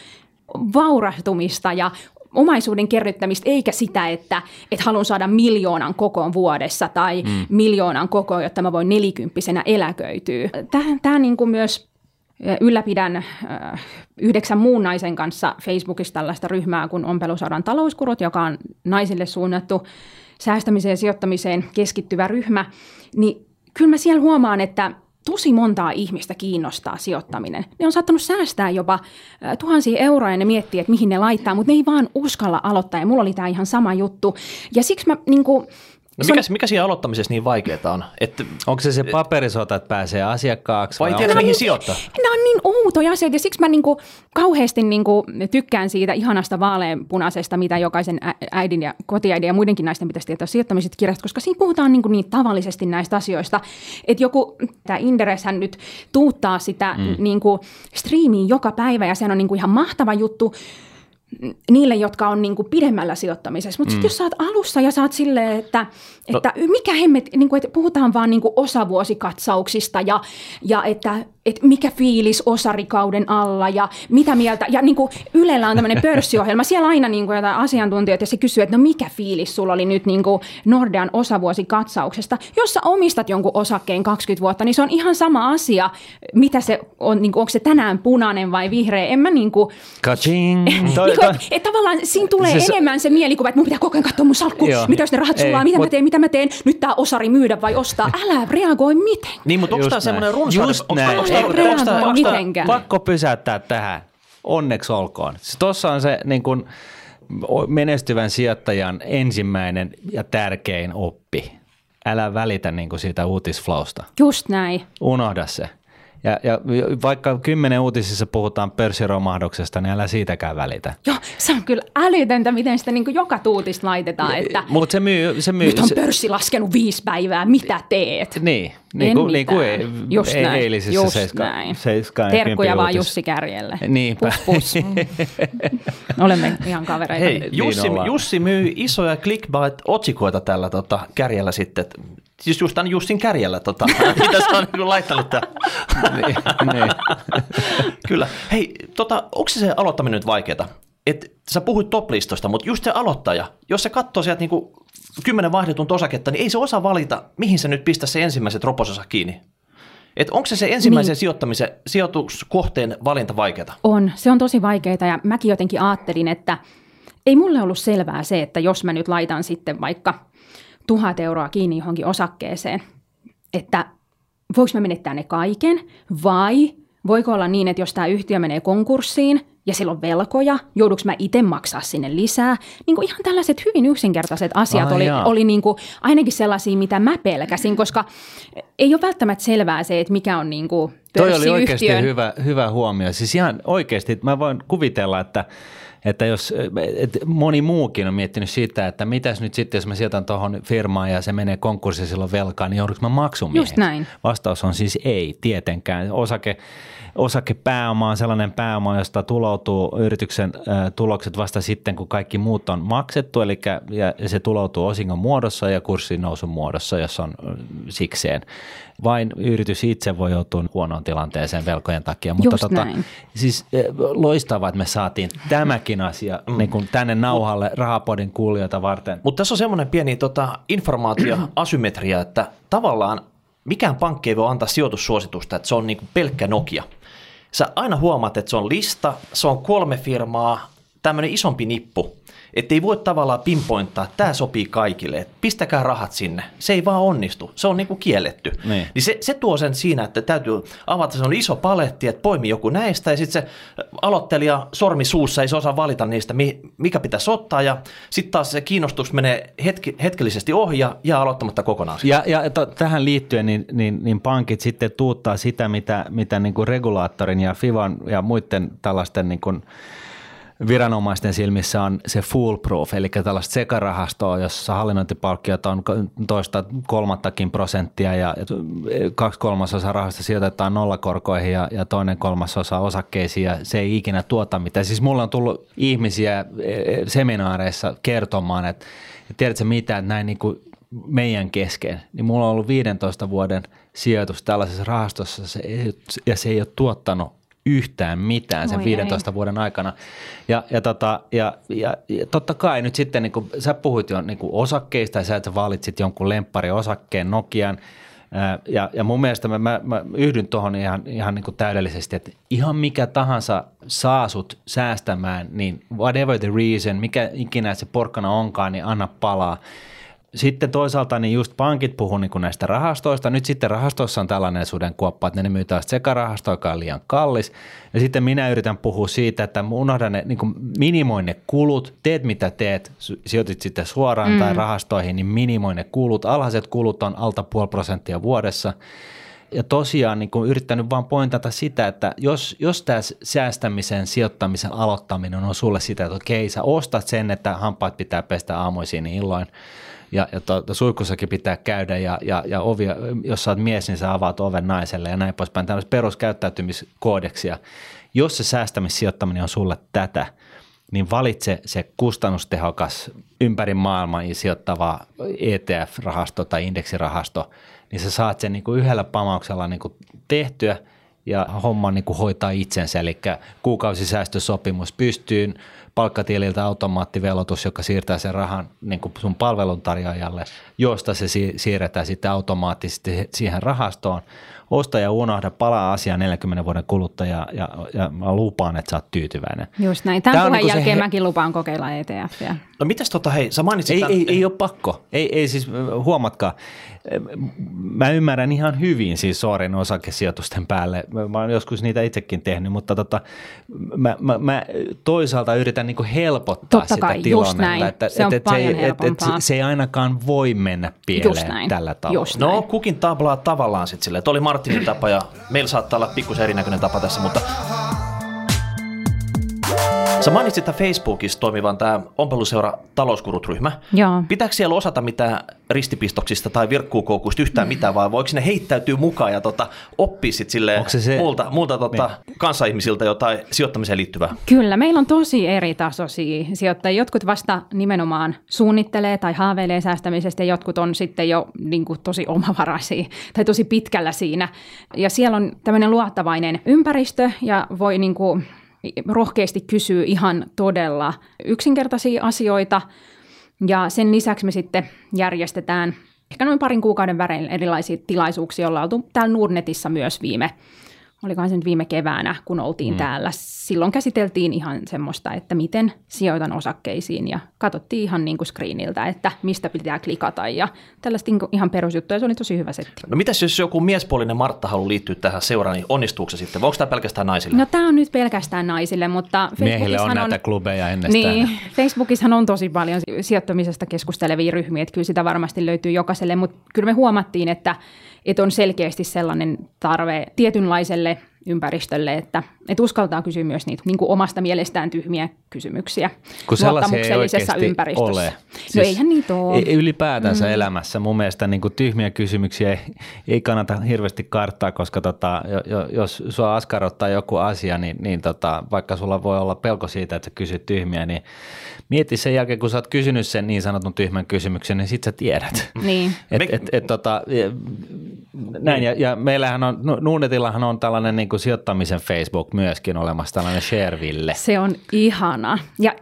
vaurastumista ja omaisuuden kerryttämistä, eikä sitä, että, että haluan saada miljoonan kokoon vuodessa tai mm. miljoonan kokoon, jotta mä voin nelikymppisenä eläköityä. Tämä niin kuin myös ylläpidän yhdeksän muun naisen kanssa Facebookissa tällaista ryhmää kuin Ompelusodan talouskurut, joka on naisille suunnattu säästämiseen ja sijoittamiseen keskittyvä ryhmä, niin kyllä mä siellä huomaan, että tosi montaa ihmistä kiinnostaa sijoittaminen. Ne on saattanut säästää jopa tuhansia euroja ja ne miettii, että mihin ne laittaa, mutta ne ei vaan uskalla aloittaa. Ja mulla oli tämä ihan sama juttu. Ja siksi mä niin kuin, No mikä, mikä siinä aloittamisessa niin vaikeaa on? Että, Onko se se paperisota, että pääsee asiakkaaksi? Vai, vai tiedä, mihin niin, sijoittaa? Nämä on niin outoja asioita ja siksi mä niinku kauheasti niinku tykkään siitä ihanasta vaaleanpunaisesta, mitä jokaisen äidin ja kotiäidin ja muidenkin naisten pitäisi tietää sijoittamiset kirjasta, koska siinä puhutaan niinku niin tavallisesti näistä asioista. Että joku, tämä Indereshän nyt tuuttaa sitä mm. niinku striimiin joka päivä ja se on niinku ihan mahtava juttu, niille, jotka on niin kuin pidemmällä sijoittamisessa. Mutta mm. sitten jos sä oot alussa ja sä oot silleen, että, että no. mikä hemmet, niin kuin, että puhutaan vaan niin kuin osavuosikatsauksista ja, ja että, että mikä fiilis osarikauden alla ja mitä mieltä. Ja niin kuin Ylellä on tämmöinen pörssiohjelma, siellä aina niin kuin jotain asiantuntijoita ja se kysyy, että no mikä fiilis sulla oli nyt niin kuin Nordean osavuosikatsauksesta. Jos sä omistat jonkun osakkeen 20 vuotta, niin se on ihan sama asia, mitä se on, niin kuin, onko se tänään punainen vai vihreä. En mä niin kuin, Kaching. Niin kuin, että, että tavallaan siinä tulee siis, enemmän se mielikuva, että mun pitää koko ajan katsoa mun salkku, joo. mitä jos ne rahat sulaa, mitä mut, mä teen, mitä mä teen, nyt tää osari myydä vai ostaa. Älä reagoi mitenkään. Niin, mutta onko tämä semmoinen runsauden? Reagoi mitenkään. Pakko pysäyttää tähän. Onneksi olkoon. Siis Tuossa on se niin kun, menestyvän sijoittajan ensimmäinen ja tärkein oppi. Älä välitä niin kuin siitä uutisflausta. Just näin. Unohda se. Ja, ja vaikka kymmenen uutisissa puhutaan pörssiromahduksesta, niin älä siitäkään välitä. Joo, se on kyllä älytöntä, miten sitä niin joka tuutista laitetaan, että Mut se myy, se myy, nyt on pörssi laskenut viisi päivää, mitä teet? Niin, niin kuin, niin kuin ei, Just ei, näin. eilisessä Just seiska, näin. Seiska Terkkuja vaan Jussi Kärjelle. Niinpä. Pus, pus. Olemme ihan kavereita. Hei, Jussi, niin Jussi myy isoja clickbait-otsikoita tällä tota, Kärjellä sitten. Siis just tämän Jussin Kärjellä, tota, mitä sä on niin laittanut tämän. niin, niin. Kyllä. Hei, tota, onko se, se aloittaminen nyt vaikeaa? Et sä puhuit top-listoista, mutta just se aloittaja, jos se katsoo sieltä niinku kymmenen vaihdetun osaketta, niin ei se osaa valita, mihin se nyt pistää se ensimmäiset ropososa kiinni. Et onko se se ensimmäisen niin. sijoittamisen, sijoituskohteen valinta vaikeaa? On, se on tosi vaikeaa ja mäkin jotenkin ajattelin, että ei mulle ollut selvää se, että jos mä nyt laitan sitten vaikka tuhat euroa kiinni johonkin osakkeeseen, että voiko mä menettää ne kaiken vai voiko olla niin, että jos tämä yhtiö menee konkurssiin, ja silloin velkoja, jouduks mä itse maksaa sinne lisää. Niin kuin ihan tällaiset hyvin yksinkertaiset asiat Ai oli, oli niin kuin ainakin sellaisia, mitä mä pelkäsin, koska ei ole välttämättä selvää se, että mikä on niin kuin Toi oli oikeasti hyvä, hyvä huomio. Siis ihan oikeasti mä voin kuvitella, että että jos että moni muukin on miettinyt sitä, että mitäs nyt sitten, jos mä sijoitan tuohon firmaan ja se menee konkurssiin silloin velkaan, niin joudunko mä maksumieheksi? Just näin. Vastaus on siis ei, tietenkään. Osake, osakepääoma on sellainen pääoma, josta tuloutuu yrityksen tulokset vasta sitten, kun kaikki muut on maksettu, eli ja se tuloutuu osingon muodossa ja kurssin nousun muodossa, jos on sikseen. Vain yritys itse voi joutua huonoon tilanteeseen velkojen takia. Mutta Just tota, näin. siis loistavaa, että me saatiin tämäkin asia mm. niin kuin tänne nauhalle rahapodin kuulijoita varten. Mutta tässä on semmoinen pieni tota, informaatioasymmetria, että tavallaan mikään pankki ei voi antaa sijoitussuositusta, että se on niin kuin pelkkä Nokia – sä aina huomaat, että se on lista, se on kolme firmaa, tämmöinen isompi nippu, että ei voi tavallaan pinpointtaa, että tämä sopii kaikille, että pistäkää rahat sinne. Se ei vaan onnistu, se on niinku kielletty. Niin. niin se, se tuo sen siinä, että täytyy avata, se on iso paletti, että poimi joku näistä ja sitten se aloittelija sormi suussa ei se osaa valita niistä, mikä pitäisi ottaa ja sitten taas se kiinnostus menee hetki, hetkellisesti ohi ja jää aloittamatta kokonaan. Ja, ja to, tähän liittyen niin, niin, niin pankit sitten tuuttaa sitä, mitä, mitä niin kuin regulaattorin ja FIVAN ja muiden tällaisten niin kuin viranomaisten silmissä on se foolproof, eli tällaista sekarahastoa, jossa hallinnointipalkkiot on toista kolmattakin prosenttia ja kaksi kolmasosa rahasta sijoitetaan nollakorkoihin ja, ja toinen kolmasosa osakkeisiin ja se ei ikinä tuota mitään. Siis mulla on tullut ihmisiä e, e, seminaareissa kertomaan, että tiedätkö mitä, että näin niin kuin meidän kesken, niin mulla on ollut 15 vuoden sijoitus tällaisessa rahastossa se ei, ja se ei ole tuottanut yhtään mitään sen Oi 15 ei. vuoden aikana. Ja, ja, tota, ja, ja, ja totta kai nyt sitten, niin kuin sä puhuit jo niin osakkeista ja sä, että valitsit jonkun lemppari osakkeen Nokian, ja, ja mun mielestä mä, mä, mä yhdyn tuohon ihan, ihan niin kuin täydellisesti, että ihan mikä tahansa saa sut säästämään, niin whatever the reason, mikä ikinä se porkkana onkaan, niin anna palaa sitten toisaalta niin just pankit puhuu niin näistä rahastoista. Nyt sitten rahastoissa on tällainen sudenkuoppa, että ne myy taas sekarahasto, joka on liian kallis. Ja sitten minä yritän puhua siitä, että unohdan ne, niin minimoin ne kulut, teet mitä teet, sijoitit sitten suoraan mm. tai rahastoihin, niin minimoin ne kulut. Alhaiset kulut on alta puoli prosenttia vuodessa. Ja tosiaan niin yrittänyt vaan pointata sitä, että jos, jos tämä säästämisen, sijoittamisen aloittaminen on sulle sitä, että okei, sä ostat sen, että hampaat pitää pestä aamuisin niin illoin – ja, ja to, suihkussakin pitää käydä ja, ja, ja ovi, jos sä oot mies, niin sä avaat oven naiselle ja näin poispäin. Tällaista peruskäyttäytymiskoodeksia. Jos se säästämissijoittaminen on sulle tätä, niin valitse se kustannustehokas ympäri maailman sijoittava ETF-rahasto tai indeksirahasto, niin sä saat sen niin kuin yhdellä pamauksella niin kuin tehtyä ja homma niin kuin hoitaa itsensä, eli kuukausisäästösopimus pystyy palkkatililtä automaattivelotus, joka siirtää sen rahan niin kuin sun palveluntarjoajalle, josta se siirretään sitten automaattisesti siihen rahastoon – osta ja unohda, palaa asiaan 40 vuoden kuluttua ja, ja, ja mä lupaan, että sä oot tyytyväinen. Just näin. Tämän Tämä puheen niin jälkeen he... mäkin lupaan kokeilla ETFiä. No mitäs tota, hei, sä mainitsit... Ei, ei, ei ole pakko. Ei, ei siis, huomatkaa, mä ymmärrän ihan hyvin siis Soorin osakesijoitusten päälle. Mä oon joskus niitä itsekin tehnyt, mutta tota, mä, mä, mä toisaalta yritän niinku helpottaa Totta sitä kai, tilannetta. Että, se, on et, se, et, et, se ei ainakaan voi mennä pieleen tällä tavalla. Just no kukin tablaa tavallaan sitten silleen. Tuo oli Martinin tapa ja meillä saattaa olla pikkusen erinäköinen tapa tässä, mutta Sä mainitsit että Facebookissa toimivan tämä ompeluseura talouskurut-ryhmä. Joo. Pitääkö siellä osata mitään ristipistoksista tai virkkuukoukuista yhtään mitään, vai voiko sinne heittäytyä mukaan ja tota, oppia sit sille se se... muulta, muulta tota, niin. kanssaihmisiltä jotain sijoittamiseen liittyvää? Kyllä, meillä on tosi eri tasoisia sijoittajia. Jotkut vasta nimenomaan suunnittelee tai haaveilee säästämisestä ja jotkut on sitten jo niin kuin, tosi omavaraisia tai tosi pitkällä siinä. Ja siellä on tämmöinen luottavainen ympäristö ja voi niin kuin, rohkeasti kysyy ihan todella yksinkertaisia asioita. Ja sen lisäksi me sitten järjestetään ehkä noin parin kuukauden välein erilaisia tilaisuuksia. Ollaan oltu täällä Nordnetissa myös viime olikohan se nyt viime keväänä, kun oltiin mm. täällä. Silloin käsiteltiin ihan semmoista, että miten sijoitan osakkeisiin ja katsottiin ihan niin kuin screeniltä, että mistä pitää klikata ja tällaista niin ihan perusjuttuja. Se oli tosi hyvä setti. No mitäs jos joku miespuolinen Martta haluaa liittyä tähän seuraan, niin onnistuuko se sitten? Onko tämä pelkästään naisille? No tämä on nyt pelkästään naisille, mutta Miehille on, on näitä klubeja ennestään. Niin, Facebookissa on tosi paljon sijoittamisesta keskustelevia ryhmiä, että kyllä sitä varmasti löytyy jokaiselle, mutta kyllä me huomattiin, että että on selkeästi sellainen tarve tietynlaiselle ympäristölle, että, että uskaltaa kysyä myös niitä niin kuin omasta mielestään tyhmiä kysymyksiä Kun luottamuksellisessa ei ympäristössä. Ole. Siis no eihän niitä ole. Ylipäätänsä mm. elämässä mun mielestä niin kuin tyhmiä kysymyksiä ei, ei kannata hirveästi karttaa, koska tota, jos sua askarottaa joku asia, niin, niin tota, vaikka sulla voi olla pelko siitä, että sä kysyt tyhmiä, niin mieti sen jälkeen, kun sä oot kysynyt sen niin sanotun tyhmän kysymyksen, niin sit sä tiedät. Niin. Et, et, et, tota, näin, ja, ja meillähän on, Nuunetillahan on tällainen niin kuin sijoittamisen Facebook myöskin olemassa, tällainen Shareville. Se on ihana. Ja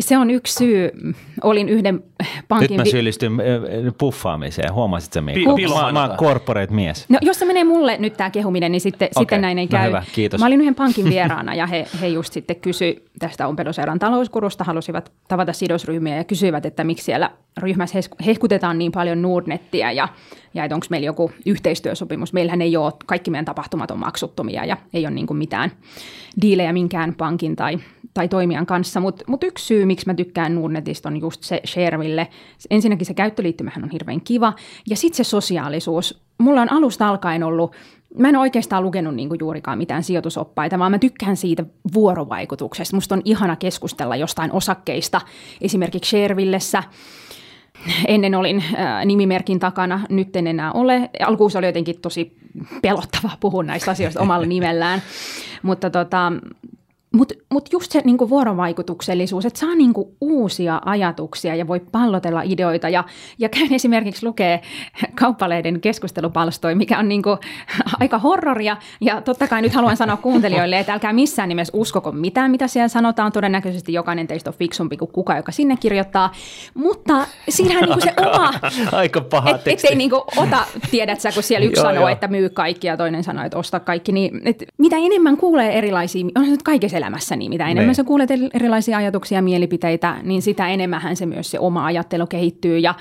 se on yksi syy. Olin yhden pankin... Nyt mä syyllistyn puffaamiseen, huomasit se Mikko? Pi- mä, mä oon corporate mies. No jos se menee mulle nyt tämä kehuminen, niin sitten, okay. sitten näin ei no käy. Hyvä, kiitos. Mä olin yhden pankin vieraana ja he, he just sitten kysy tästä ompeloseuran talouskurusta, halusivat tavata sidosryhmiä ja kysyivät, että miksi siellä ryhmässä hehkutetaan niin paljon Nordnettiä ja, ja että onko meillä joku yhteistyösopimus. Meillähän ei ole, kaikki meidän tapahtumat on maksuttomia ja ei ole niin kuin mitään diilejä minkään pankin tai, tai toimijan kanssa. Mutta mut yksi syy, miksi mä tykkään Nordnetista on just se Shareville. Ensinnäkin se käyttöliittymähän on hirveän kiva ja sitten se sosiaalisuus. Mulla on alusta alkaen ollut Mä en oikeastaan lukenut niin kuin juurikaan mitään sijoitusoppaita, vaan mä tykkään siitä vuorovaikutuksesta. Musta on ihana keskustella jostain osakkeista, esimerkiksi Sharevillessä – Ennen olin äh, nimimerkin takana, nyt en enää ole. Alkuun se oli jotenkin tosi pelottavaa puhua näistä asioista omalla nimellään, mutta tota, mutta mut just se niinku vuorovaikutuksellisuus, että saa niinku uusia ajatuksia ja voi pallotella ideoita. Ja, ja käyn esimerkiksi lukee kauppaleiden keskustelupalstoja, mikä on niinku aika horroria. Ja totta kai nyt haluan sanoa kuuntelijoille, että älkää missään nimessä uskoko mitään, mitä siellä sanotaan. Todennäköisesti jokainen teistä on fiksumpi kuin kuka, joka sinne kirjoittaa. Mutta siinähän niinku se oma... Aika paha et, teksti. Ettei niinku ota, tiedät sä, kun siellä yksi joo, sanoo, joo. että myy kaikki ja toinen sanoo, että osta kaikki. Niin, et mitä enemmän kuulee erilaisia, on se nyt kaikessa elämässä, niin mitä enemmän ne. Niin. sä kuulet erilaisia ajatuksia ja mielipiteitä, niin sitä enemmän se myös se oma ajattelu kehittyy. Ja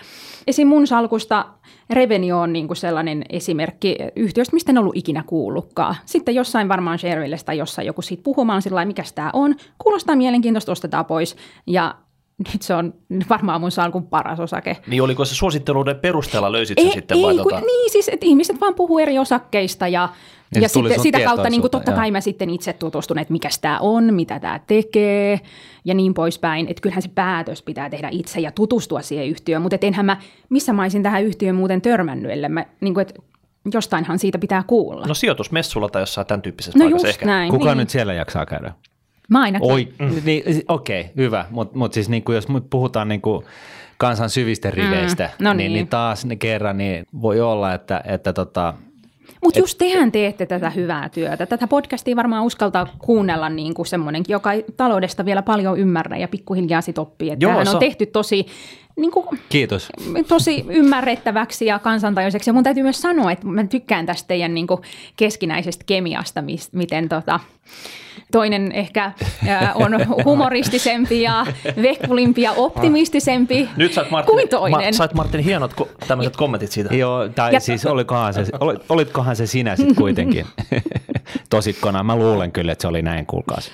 esim. mun salkusta Revenio on niin kuin sellainen esimerkki yhtiöstä, mistä en ollut ikinä kuullutkaan. Sitten jossain varmaan Shareville tai jossain joku siitä puhumaan sillä mikä tämä on. Kuulostaa mielenkiintoista, ostetaan pois. Ja nyt se on varmaan mun salkun paras osake. Niin oliko se suositteluiden perusteella löysit sen sitten vai ei, tota... Niin siis, että ihmiset vaan puhuu eri osakkeista ja ja, ja sitten sitä kautta niin kuin totta kai mä sitten itse tutustun, että mikä tämä on, mitä tämä tekee ja niin poispäin. Että kyllähän se päätös pitää tehdä itse ja tutustua siihen yhtiöön, mutta enhän mä missä mä olisin tähän yhtiöön muuten törmännyt, ellei mä, niin kuin, että jostainhan siitä pitää kuulla. No sijoitusmessulla tai jossain tämän tyyppisessä no paikassa ehkä. Näin, Kuka niin. nyt siellä jaksaa käydä? Mä ainakin. Oi, mm. niin, okei, okay, hyvä, mutta mut siis niinku, jos puhutaan niinku kansan syvistä riveistä, mm, no niin. Niin, niin taas ne kerran niin voi olla, että, että tota, mutta just tehän teette tätä hyvää työtä. Tätä podcastia varmaan uskaltaa kuunnella niin kuin semmoinenkin, joka ei taloudesta vielä paljon ymmärrä ja pikkuhiljaa sit oppii. Että Joo, on tehty tosi niin kuin, Kiitos. tosi ymmärrettäväksi ja kansantajuiseksi. Ja mun täytyy myös sanoa, että mä tykkään tästä teidän niin kuin keskinäisestä kemiasta, miten tota, toinen ehkä on humoristisempi ja vekkulimpi ja optimistisempi Nyt sait Martin, kuin toinen. Ma, sait Martin hienot ko- tämmöiset kommentit siitä. Joo, tai ja siis olikohan se, olitkohan se sinä sitten kuitenkin tosikkona. Mä luulen kyllä, että se oli näin, kuulkaas.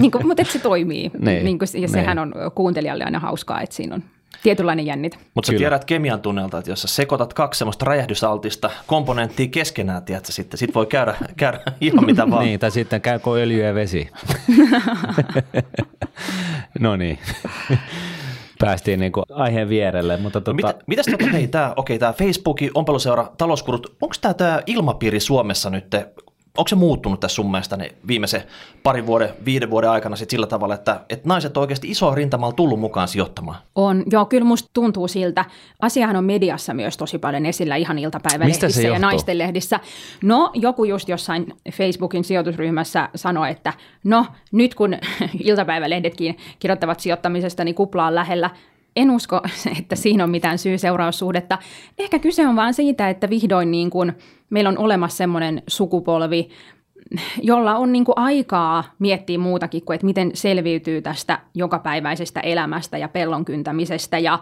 niin kuin, mutta että se toimii. niin, niin kuin, ja sehän niin. on kuuntelijalle aina hauskaa, että siinä on tietynlainen jännit. Mutta sä tiedät kemian tunnelta, että jos sä sekoitat kaksi semmoista räjähdysaltista komponenttia keskenään, tiedätkö, sitten sit voi käydä, käydä ihan mitä vaan. niin, tai sitten käykö öljy ja vesi. no niin. Päästiin niin kuin aiheen vierelle. Mutta tota... Mitä, mitäs tota, hei, tämä okay, Facebookin ompeluseura talouskurut, onko tämä ilmapiiri Suomessa nyt onko se muuttunut tässä sun mielestä niin viimeisen parin vuoden, viiden vuoden aikana sit sillä tavalla, että, että naiset on oikeasti iso rintamalla tullut mukaan sijoittamaan? On, joo, kyllä musta tuntuu siltä. Asiahan on mediassa myös tosi paljon esillä ihan iltapäivälehdissä ja naistenlehdissä. No, joku just jossain Facebookin sijoitusryhmässä sanoi, että no, nyt kun iltapäivälehdetkin kirjoittavat sijoittamisesta, niin kupla on lähellä, en usko, että siinä on mitään syy-seuraussuhdetta. Ehkä kyse on vaan siitä, että vihdoin niin kuin meillä on olemassa semmoinen sukupolvi, jolla on niin kuin aikaa miettiä muutakin kuin, että miten selviytyy tästä jokapäiväisestä elämästä ja pellon kyntämisestä ja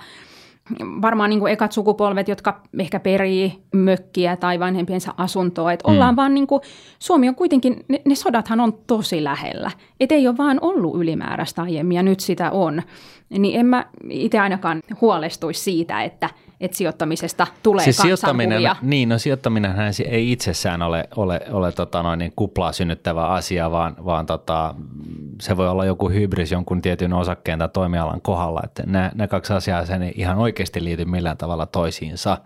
varmaan niin kuin ekat sukupolvet, jotka ehkä perii mökkiä tai vanhempiensa asuntoa. Että mm. ollaan vaan niin kuin, Suomi on kuitenkin, ne, ne sodathan on tosi lähellä. Että ei ole vaan ollut ylimääräistä aiemmin ja nyt sitä on. Niin en mä itse ainakaan huolestuisi siitä, että – että sijoittamisesta tulee siis sijoittaminen, Niin, no sijoittaminen ei itsessään ole, ole, ole tota noin, niin kuplaa synnyttävä asia, vaan, vaan tota, se voi olla joku hybris jonkun tietyn osakkeen tai toimialan kohdalla, että nämä, nämä kaksi asiaa sen ei ihan oikeasti liity millään tavalla toisiinsa.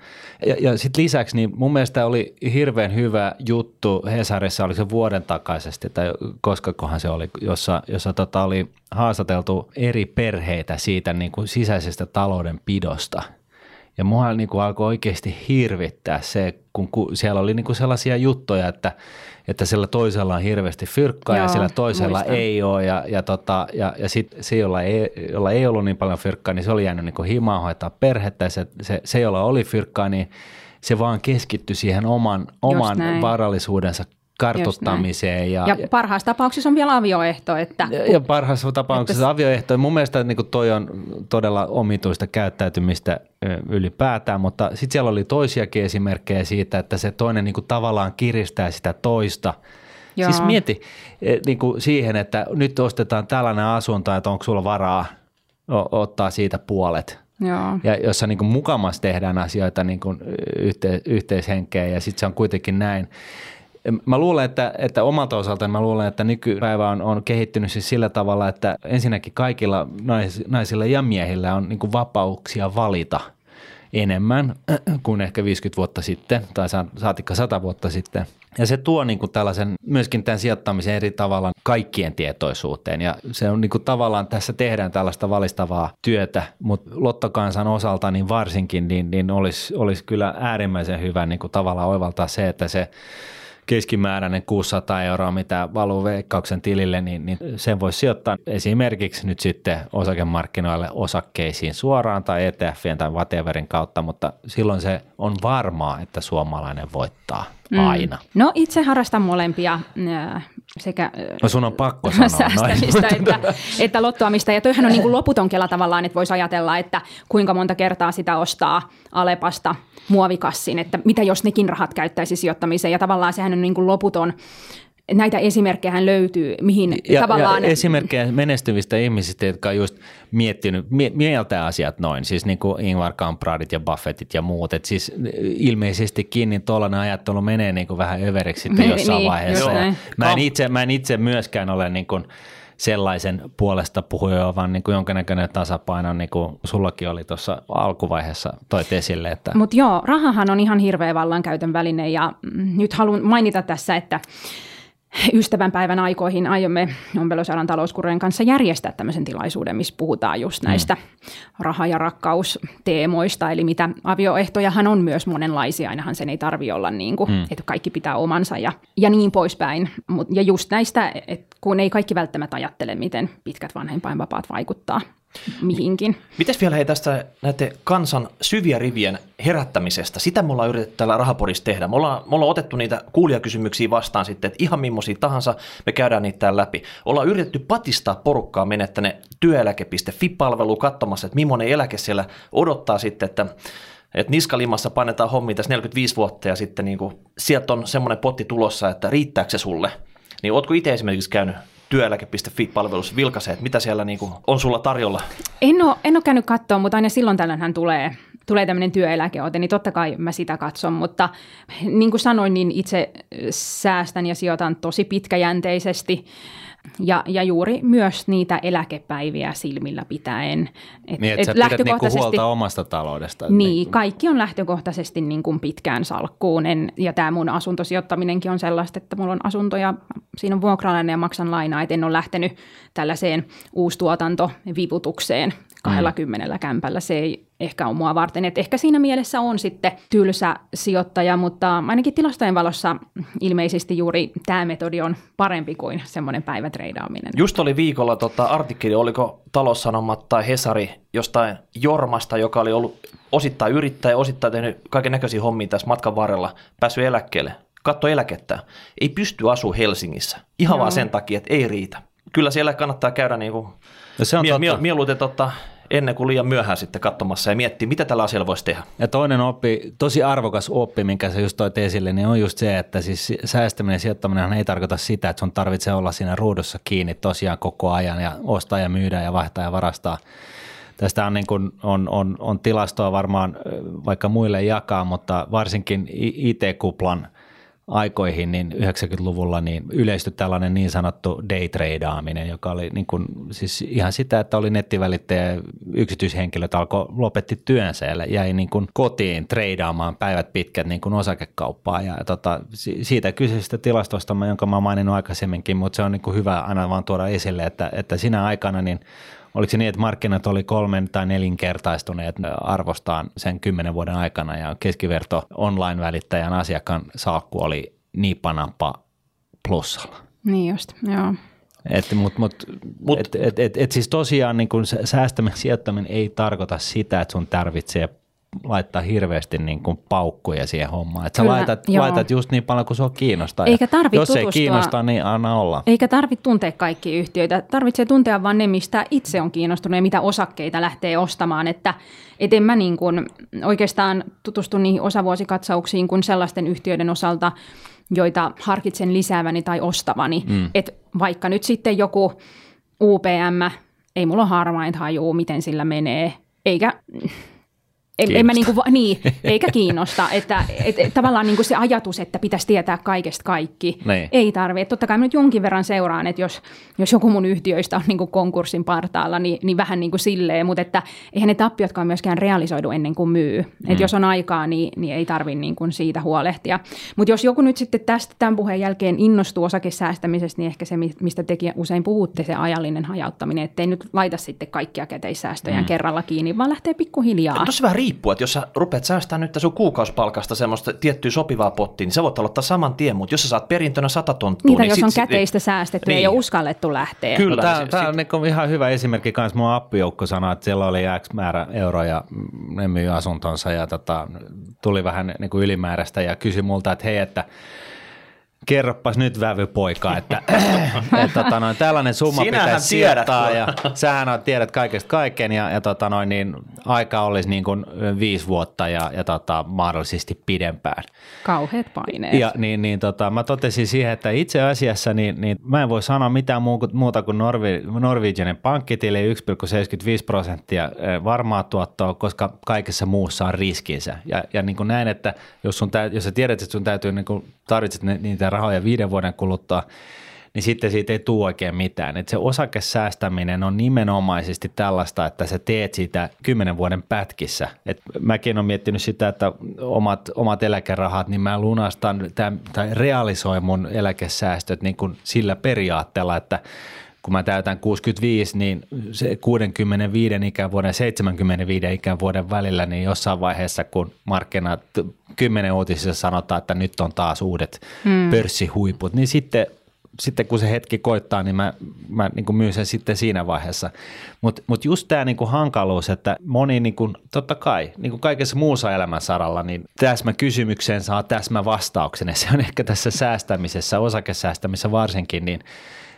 Ja, ja sitten lisäksi niin mun mielestä oli hirveän hyvä juttu Hesarissa, oli se vuoden takaisesti, tai koska kohan se oli, jossa, jossa tota oli haastateltu eri perheitä siitä niin kuin sisäisestä taloudenpidosta – ja mua niin kuin alkoi oikeasti hirvittää se, kun siellä oli niin kuin sellaisia juttuja, että, että sillä toisella on hirveästi fyrkkaa Joo, ja sillä toisella muistan. ei ole. Ja, ja, tota, ja, ja sitten se, jolla ei, jolla ei ollut niin paljon fyrkkaa, niin se oli jäänyt niin kuin himaan hoitaa perhettä. Ja se, se, se, jolla oli fyrkkaa, niin se vaan keskittyi siihen oman, oman varallisuudensa kartuttamiseen. Ja, ja parhaassa tapauksessa on vielä avioehto. Että, ja parhaassa tapauksessa että, avioehto. Mun mielestä niin toi on todella omituista käyttäytymistä ylipäätään, mutta sitten siellä oli toisiakin esimerkkejä siitä, että se toinen niin kuin tavallaan kiristää sitä toista. Joo. Siis mieti e, niin kuin siihen, että nyt ostetaan tällainen asunto, että onko sulla varaa ottaa siitä puolet. Joo. Ja jossa niin mukamas tehdään asioita niin yhte, yhteishenkeä ja sitten se on kuitenkin näin. Mä luulen, että, että omalta osaltaan mä luulen, että nykypäivä on, on kehittynyt siis sillä tavalla, että ensinnäkin kaikilla nais, naisilla ja miehillä on niin vapauksia valita enemmän kuin ehkä 50 vuotta sitten tai saatikka 100 vuotta sitten. Ja se tuo niin kuin tällaisen myöskin tämän sijoittamisen eri tavalla kaikkien tietoisuuteen ja se on niin kuin tavallaan tässä tehdään tällaista valistavaa työtä, mutta lottokansan osalta niin varsinkin niin, niin olisi, olisi kyllä äärimmäisen hyvä niin kuin tavallaan oivaltaa se, että se keskimääräinen 600 euroa, mitä valuu veikkauksen tilille, niin, niin sen voisi sijoittaa esimerkiksi nyt sitten osakemarkkinoille osakkeisiin suoraan tai ETFien tai whateverin kautta, mutta silloin se on varmaa, että suomalainen voittaa mm. aina. No itse harrastan molempia sekä no sun on pakko sanoa säästämistä että, että lottoamista. Ja toihan on niin kuin loputon kela tavallaan, että voisi ajatella, että kuinka monta kertaa sitä ostaa Alepasta muovikassin, että mitä jos nekin rahat käyttäisi sijoittamiseen. Ja tavallaan sehän on niin kuin loputon näitä esimerkkejä löytyy, mihin ja, tavallaan... Ja esimerkkejä menestyvistä ihmisistä, jotka on just miettinyt, mieltä asiat noin, siis niin kuin Ingvar Kampradit ja Buffettit ja muut, että siis ilmeisestikin niin tuollainen ajattelu menee niin kuin vähän överiksi sitten jossain niin, vaiheessa. Mä en, itse, mä en itse myöskään ole niin kuin sellaisen puolesta puhuja, vaan niin kuin jonkinnäköinen tasapaino, niin kuin sullakin oli tuossa alkuvaiheessa toit esille. Että... Mutta joo, rahahan on ihan hirveä vallankäytön väline ja nyt haluan mainita tässä, että ystävänpäivän aikoihin aiomme ompelusalan talouskurien kanssa järjestää tämmöisen tilaisuuden, missä puhutaan just näistä mm. raha- ja rakkausteemoista, eli mitä avioehtojahan on myös monenlaisia, ainahan sen ei tarvi olla niin kuin, mm. että kaikki pitää omansa ja, ja niin poispäin. Mut, ja just näistä, että kun ei kaikki välttämättä ajattele, miten pitkät vanhempainvapaat vaikuttaa mihinkin. Mites vielä hei tästä näiden kansan syviä rivien herättämisestä? Sitä me ollaan yritetty täällä Rahaporissa tehdä. Me ollaan, me ollaan otettu niitä kuulijakysymyksiä vastaan sitten, että ihan millaisia tahansa me käydään niitä täällä läpi. Ollaan yritetty patistaa porukkaa mennä tänne työeläke.fi-palveluun katsomassa, että millainen eläke siellä odottaa sitten, että että niskalimassa painetaan hommi tässä 45 vuotta ja sitten niin kuin, sieltä on semmoinen potti tulossa, että riittääkö se sulle. Niin ootko itse esimerkiksi käynyt työeläke.fi-palvelussa vilkaisee, että mitä siellä niin kuin on sulla tarjolla? En ole, en ole käynyt katsoa, mutta aina silloin tällöin hän tulee, tulee tämmöinen työeläkeote, niin totta kai mä sitä katson, mutta niin kuin sanoin, niin itse säästän ja sijoitan tosi pitkäjänteisesti ja, ja juuri myös niitä eläkepäiviä silmillä pitäen. Et, niin, että et sä pidät niinku huolta omasta taloudesta. Niin, niin, kaikki on lähtökohtaisesti niin kuin pitkään salkkuun. En, ja tämä mun asuntosijoittaminenkin on sellaista, että mulla on asuntoja, siinä on vuokralainen ja maksan lainaa, että en ole lähtenyt tällaiseen uustuotantoviputukseen 20 mm. kämpällä. Se ei ehkä ole mua varten. Et ehkä siinä mielessä on sitten tylsä sijoittaja, mutta ainakin tilastojen valossa ilmeisesti juuri tämä metodi on parempi kuin semmoinen päivätreidaaminen. Just oli viikolla tota artikkeli, oliko taloussanomat tai Hesari jostain Jormasta, joka oli ollut osittain yrittäjä, osittain tehnyt kaiken näköisiä hommia tässä matkan varrella, päässyt eläkkeelle, katso eläkettä, ei pysty asua Helsingissä, ihan Joo. vaan sen takia, että ei riitä. Kyllä siellä kannattaa käydä niin kuin no se on mie- mie- mieluiten tota, ennen kuin liian myöhään sitten katsomassa ja miettiä, mitä tällä asialla voisi tehdä. Ja toinen oppi, tosi arvokas oppi, minkä sä just toit esille, niin on just se, että siis säästäminen ja sijoittaminen ei tarkoita sitä, että sun tarvitsee olla siinä ruudussa kiinni tosiaan koko ajan ja ostaa ja myydä ja vaihtaa ja varastaa. Tästä on, niin kuin, on, on, on tilastoa varmaan vaikka muille jakaa, mutta varsinkin IT-kuplan – aikoihin, niin 90-luvulla niin yleistyi tällainen niin sanottu daytradeaaminen, joka oli niin kuin, siis ihan sitä, että oli nettivälittäjä yksityishenkilöt alkoi lopetti työnsä ja jäi niin kuin kotiin treidaamaan päivät pitkät niin kuin osakekauppaa. Ja tota, siitä kyseisestä tilastosta, jonka mä maininnut aikaisemminkin, mutta se on niin kuin hyvä aina vaan tuoda esille, että, että sinä aikana niin Oliko se niin, että markkinat oli kolmen tai nelinkertaistuneet arvostaan sen kymmenen vuoden aikana ja keskiverto online-välittäjän asiakkaan salkku oli niipanappa plussalla? Niin just, joo. Et, mut, mut, mut, et, et, et, et siis tosiaan niin kun säästäminen sijoittaminen ei tarkoita sitä, että sun tarvitsee laittaa hirveästi niin kuin paukkuja siihen hommaan. Että sä Kyllä, laitat, laitat just niin paljon kuin se on kiinnostaa. Eikä tarvi Jos tutustua, ei kiinnosta, niin anna olla. Eikä tarvitse tuntea kaikki yhtiöitä. Tarvitsee tuntea vain ne, mistä itse on kiinnostunut ja mitä osakkeita lähtee ostamaan. Että et en mä niin kuin oikeastaan tutustu niihin osavuosikatsauksiin kuin sellaisten yhtiöiden osalta, joita harkitsen lisääväni tai ostavani. Mm. Et vaikka nyt sitten joku UPM, ei mulla ole harmain hajuu, miten sillä menee, eikä en, en mä niin kuin, niin, eikä kiinnosta. Että et, et, tavallaan niin kuin se ajatus, että pitäisi tietää kaikesta kaikki, niin. ei tarvitse. Totta kai mä nyt jonkin verran seuraan, että jos, jos joku mun yhtiöistä on niin kuin konkurssin partaalla, niin, niin vähän niin kuin silleen, mutta että eihän ne tappiotkaan myöskään realisoidu ennen kuin myy. Mm. Että jos on aikaa, niin, niin ei tarvitse niin kuin siitä huolehtia. Mutta jos joku nyt sitten tästä tämän puheen jälkeen innostuu osakesäästämisestä, niin ehkä se, mistä tekin usein puhutte, se ajallinen hajauttaminen, ettei nyt laita sitten kaikkia käteissäästöjä mm. kerralla kiinni, vaan lähtee pikkuhiljaa. Tosi vähän riippuu, että jos sä rupeat säästämään nyt sun kuukausipalkasta semmoista tiettyä sopivaa pottia, niin sä voit aloittaa saman tien, mutta jos sä saat perintönä sata tonttua. Niin, niin jos sit, on käteistä sit, säästetty, niin. ei ole uskallettu lähteä. Kyllä. Tämä, tämä on niin ihan hyvä esimerkki kanssa. Mun appijoukko sanoi, että siellä oli X määrä euroja, ne myy asuntonsa ja tota, tuli vähän niin kuin ylimääräistä ja kysyi multa, että hei, että kerroppas nyt vävypoika, että, että tota noin, tällainen summa Sinähän pitäisi sijoittaa ja sähän tiedät kaikesta kaiken ja, ja tota noin, niin aika olisi niin kuin viisi vuotta ja, ja tota, mahdollisesti pidempään. Kauheat paineet. Ja niin, niin tota, mä totesin siihen, että itse asiassa niin, niin mä en voi sanoa mitään muuta kuin Norvi, Norwegianin pankkitili 1,75 prosenttia varmaa tuottoa, koska kaikessa muussa on riskinsä. Ja, ja niin kuin näin, että jos, sun täytyy, jos sä tiedät, että sun täytyy, niin kuin tarvitset niitä rahoja viiden vuoden kuluttua, niin sitten siitä ei tule oikein mitään. Et se osakesäästäminen on nimenomaisesti tällaista, että sä teet sitä kymmenen vuoden pätkissä. Et mäkin olen miettinyt sitä, että omat, omat eläkerahat, niin mä lunastan tämän, tai realisoin mun eläkesäästöt niin kuin sillä periaatteella, että kun mä täytän 65, niin se 65 ikävuoden 75 ikävuoden välillä, niin jossain vaiheessa, kun markkinat 10 uutisissa sanotaan, että nyt on taas uudet hmm. pörssihuiput, niin sitten sitten kun se hetki koittaa, niin mä, mä niin kuin myyn sen sitten siinä vaiheessa. Mutta mut just tämä niin hankaluus, että moni, niin kuin, totta kai, niin kuin kaikessa muussa elämän saralla, niin täsmä kysymykseen saa täsmä vastauksen. Ja se on ehkä tässä säästämisessä, osakesäästämisessä varsinkin, niin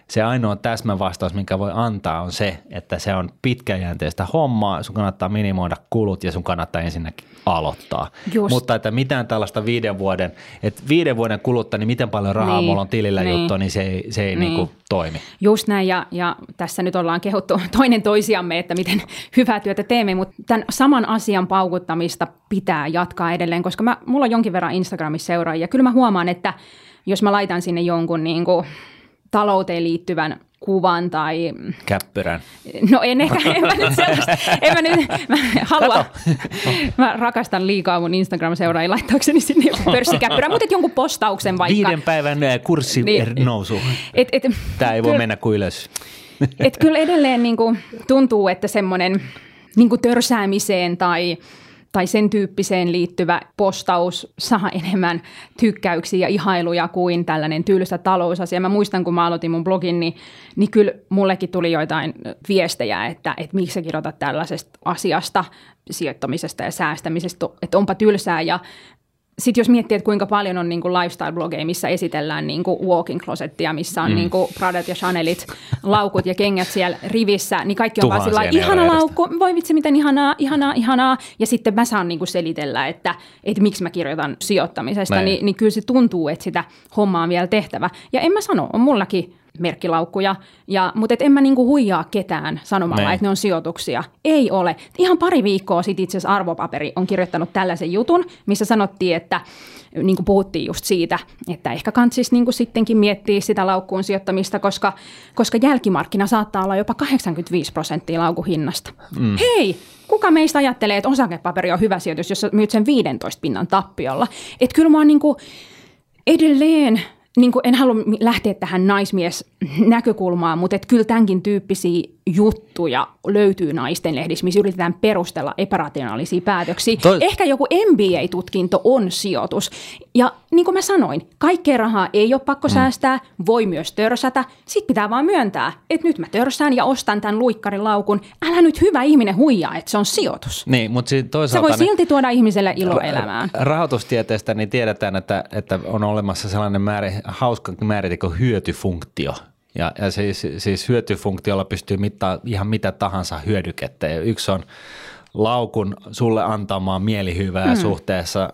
se ainoa täsmävastaus, minkä voi antaa, on se, että se on pitkäjänteistä hommaa, sun kannattaa minimoida kulut ja sun kannattaa ensinnäkin aloittaa. Just. Mutta että mitään tällaista viiden vuoden, että viiden vuoden kulutta, niin miten paljon rahaa niin, mulla on tilillä niin, juttu, niin se ei, se ei niin. Niin kuin toimi. Just näin, ja, ja tässä nyt ollaan kehuttu toinen toisiamme, että miten hyvää työtä teemme, mutta tämän saman asian paukuttamista pitää jatkaa edelleen, koska mä, mulla on jonkin verran Instagramissa seuraajia. Kyllä mä huomaan, että jos mä laitan sinne jonkun niin kuin talouteen liittyvän kuvan tai... Käppyrän. No en ehkä, en mä nyt sellaista, en mä nyt, mä halua, mä rakastan liikaa mun Instagram-seuraajia laittaakseni sinne joku pörssikäppyrän, mutta jonkun postauksen vaikka. Viiden päivän kurssi niin, nousu. Et, et, Tämä ei voi kyllä, mennä kuin ylös. Et kyllä edelleen niin kuin, tuntuu, että semmoinen niin kuin törsäämiseen tai tai sen tyyppiseen liittyvä postaus saa enemmän tykkäyksiä ja ihailuja kuin tällainen tylsä talousasia. Mä muistan, kun mä aloitin mun blogin, niin, niin kyllä mullekin tuli joitain viestejä, että, että miksi sä kirjoitat tällaisesta asiasta, sijoittamisesta ja säästämisestä, että onpa tylsää. Ja sitten jos miettii, että kuinka paljon on niin kuin lifestyle-blogeja, missä esitellään niin kuin walking closettia, missä on mm. niin kuin Pradat ja Chanelit, laukut ja kengät siellä rivissä, niin kaikki on vaan sillä ihana laukku, voi vitsi miten ihanaa, ihanaa, ihanaa. Ja sitten mä saan niin kuin selitellä, että, että miksi mä kirjoitan sijoittamisesta, niin, niin kyllä se tuntuu, että sitä hommaa on vielä tehtävä. Ja en mä sano, on mullakin merkkilaukkuja, ja, mutta et en mä niinku huijaa ketään sanomalla, Näin. että ne on sijoituksia. Ei ole. Ihan pari viikkoa sitten itse asiassa Arvopaperi on kirjoittanut tällaisen jutun, missä sanottiin, että niin kuin puhuttiin just siitä, että ehkä kantsis niin kuin sittenkin miettiä sitä laukkuun sijoittamista, koska, koska jälkimarkkina saattaa olla jopa 85 prosenttia laukuhinnasta. Mm. Hei, kuka meistä ajattelee, että osakepaperi on hyvä sijoitus, jos myyt sen 15 pinnan tappiolla? Että kyllä mä oon niin kuin edelleen niin kuin en halua lähteä tähän naismies-näkökulmaan, mutta et kyllä tämänkin tyyppisiä juttuja löytyy naisten lehdissä, missä yritetään perustella epärationaalisia päätöksiä. Toi... Ehkä joku MBA-tutkinto on sijoitus. Ja niin kuin mä sanoin, kaikkea rahaa ei ole pakko mm. säästää, voi myös törsätä. Sitten pitää vaan myöntää, että nyt mä törsään ja ostan tämän luikkarin laukun. Älä nyt hyvä ihminen huijaa, että se on sijoitus. Niin, mutta toisaalta... Se voi niin, silti tuoda ihmiselle iloelämään. Rahoitustieteestä niin tiedetään, että, että on olemassa sellainen määrä, hauska kuin hyötyfunktio – ja, ja siis, siis hyötyfunktiolla pystyy mittaamaan ihan mitä tahansa hyödykettä. Ja yksi on laukun sulle antamaan mielihyvää mm. suhteessa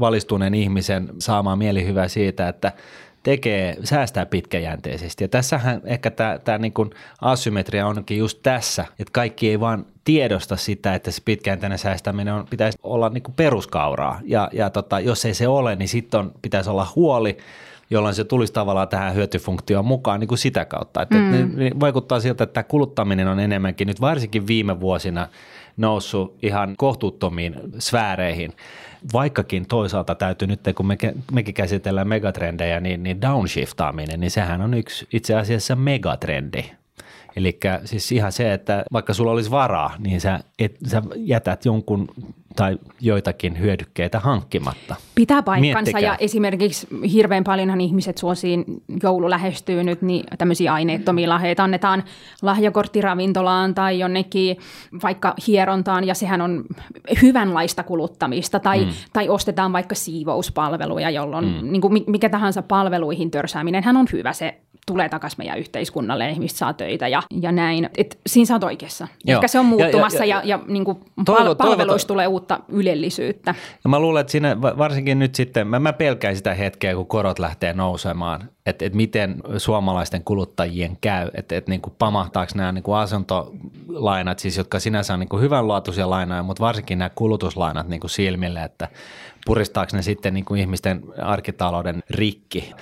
valistuneen ihmisen saamaan mielihyvää siitä, että tekee, säästää pitkäjänteisesti. Ja tässähän ehkä tämä, tämä niin kuin asymmetria onkin just tässä, että kaikki ei vaan tiedosta sitä, että se pitkäjänteinen säästäminen on, pitäisi olla niin kuin peruskauraa. Ja, ja tota, jos ei se ole, niin sitten pitäisi olla huoli – jolloin se tulisi tavallaan tähän hyötyfunktioon mukaan niin kuin sitä kautta. Että mm. ne, ne vaikuttaa siltä, että kuluttaminen on enemmänkin nyt varsinkin viime vuosina noussut ihan kohtuuttomiin sfääreihin. Vaikkakin toisaalta täytyy nyt, kun me, mekin käsitellään megatrendejä, niin, niin downshiftaaminen, niin sehän on yksi itse asiassa megatrendi. Eli siis ihan se, että vaikka sulla olisi varaa, niin sä, et, sä jätät jonkun tai joitakin hyödykkeitä hankkimatta. Pitää paikkansa Miettikää. ja esimerkiksi hirveän paljonhan ihmiset suosiin joulu lähestyy nyt, niin tämmöisiä aineettomia lahjoita annetaan lahjakorttiravintolaan tai jonnekin vaikka hierontaan ja sehän on hyvänlaista kuluttamista tai, mm. tai ostetaan vaikka siivouspalveluja, jolloin mm. niin kuin mikä tahansa palveluihin törsääminen hän on hyvä, se tulee takaisin meidän yhteiskunnalle ja ihmiset saa töitä ja, ja näin. Et siinä sä oot oikeassa. Joo. Ehkä se on muuttumassa ja, ja, ja, ja, ja niin kuin toivo, palveluista tulee uutta ylellisyyttä. Ja mä luulen, että siinä varsinkin nyt sitten, mä, mä pelkään sitä hetkeä, kun korot lähtee nousemaan, että, että miten suomalaisten kuluttajien käy, että, että niin kuin pamahtaako nämä niin kuin asuntolainat, siis jotka sinänsä on niin kuin hyvänlaatuisia lainoja, mutta varsinkin nämä kulutuslainat niin kuin silmille, että puristaako ne sitten niin kuin ihmisten arkitalouden rikki.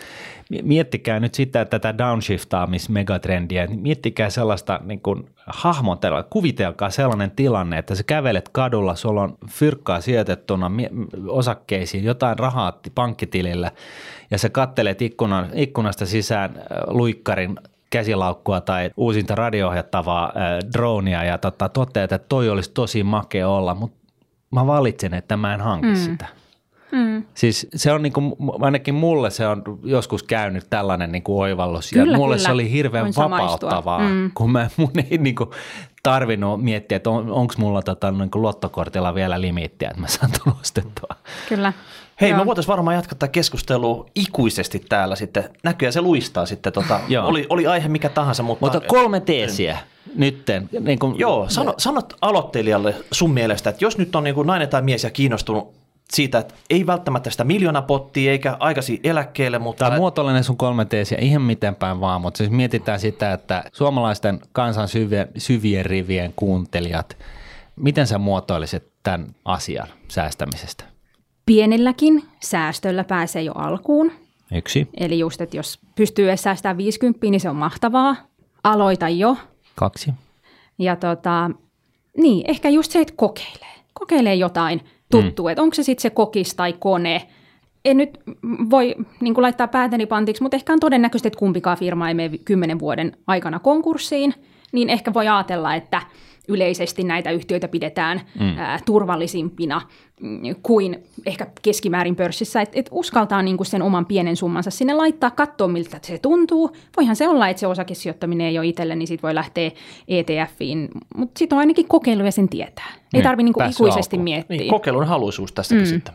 Miettikää nyt sitä, että tätä downshiftaamis-megatrendiä, niin miettikää sellaista niin kuin hahmotella, kuvitelkaa sellainen tilanne, että sä kävelet kadulla, sulla on fyrkkaa sijoitettuna osakkeisiin, jotain rahaa pankkitilillä ja sä kattelet ikkunan, ikkunasta sisään luikkarin käsilaukkua tai uusinta radio-ohjattavaa äh, dronia ja tota, toteat, että toi olisi tosi makea olla, mutta mä valitsen, että mä en hanki mm. sitä. Mm. Siis se on niin kuin, ainakin mulle se on joskus käynyt tällainen niin kuin oivallus kyllä, ja mulle kyllä. se oli hirveän Voin vapauttavaa, mm. kun mä, mun ei niin kuin tarvinnut miettiä, että on, onko mulla tota, niin kuin lottokortilla vielä limiittiä, että mä saan tulostettua. Kyllä. Hei, Joo. me voitaisiin varmaan jatkaa tätä keskustelua ikuisesti täällä sitten. Näköjään se luistaa sitten. Tota, oli, oli aihe mikä tahansa, mutta... Mutta kolme teesiä nytten. Niin kun, Joo, sano, sanot aloittelijalle sun mielestä, että jos nyt on niin kuin nainen tai mies ja kiinnostunut siitä, että ei välttämättä sitä miljoonapottia eikä aikasi eläkkeelle, mutta... Tämä muotoillinen sun kolme teesiä ihan miten päin vaan, mutta siis mietitään sitä, että suomalaisten kansan syvien, syvien rivien kuuntelijat, miten sä muotoilisit tämän asian säästämisestä? Pienelläkin säästöllä pääsee jo alkuun. Yksi. Eli just, että jos pystyy edes säästämään 50, niin se on mahtavaa. Aloita jo. Kaksi. Ja tota, niin, ehkä just se, että kokeilee. Kokeilee jotain tuttua, mm. että onko se sitten se kokis tai kone. En nyt voi niin laittaa päätäni pantiksi, mutta ehkä on todennäköistä, että kumpikaan firma ei mene kymmenen vuoden aikana konkurssiin, niin ehkä voi ajatella, että – yleisesti näitä yhtiöitä pidetään mm. ää, turvallisimpina kuin ehkä keskimäärin pörssissä, että et uskaltaa niinku sen oman pienen summansa sinne laittaa, katsoa miltä se tuntuu. Voihan se olla, että se osakesijoittaminen ei ole itselle, niin sitten voi lähteä ETFiin, mutta sitten on ainakin kokeilu ja sen tietää. Ei niin, tarvitse niinku ikuisesti alkuun. miettiä. Niin, kokeilun haluisuus tässäkin mm. sitten.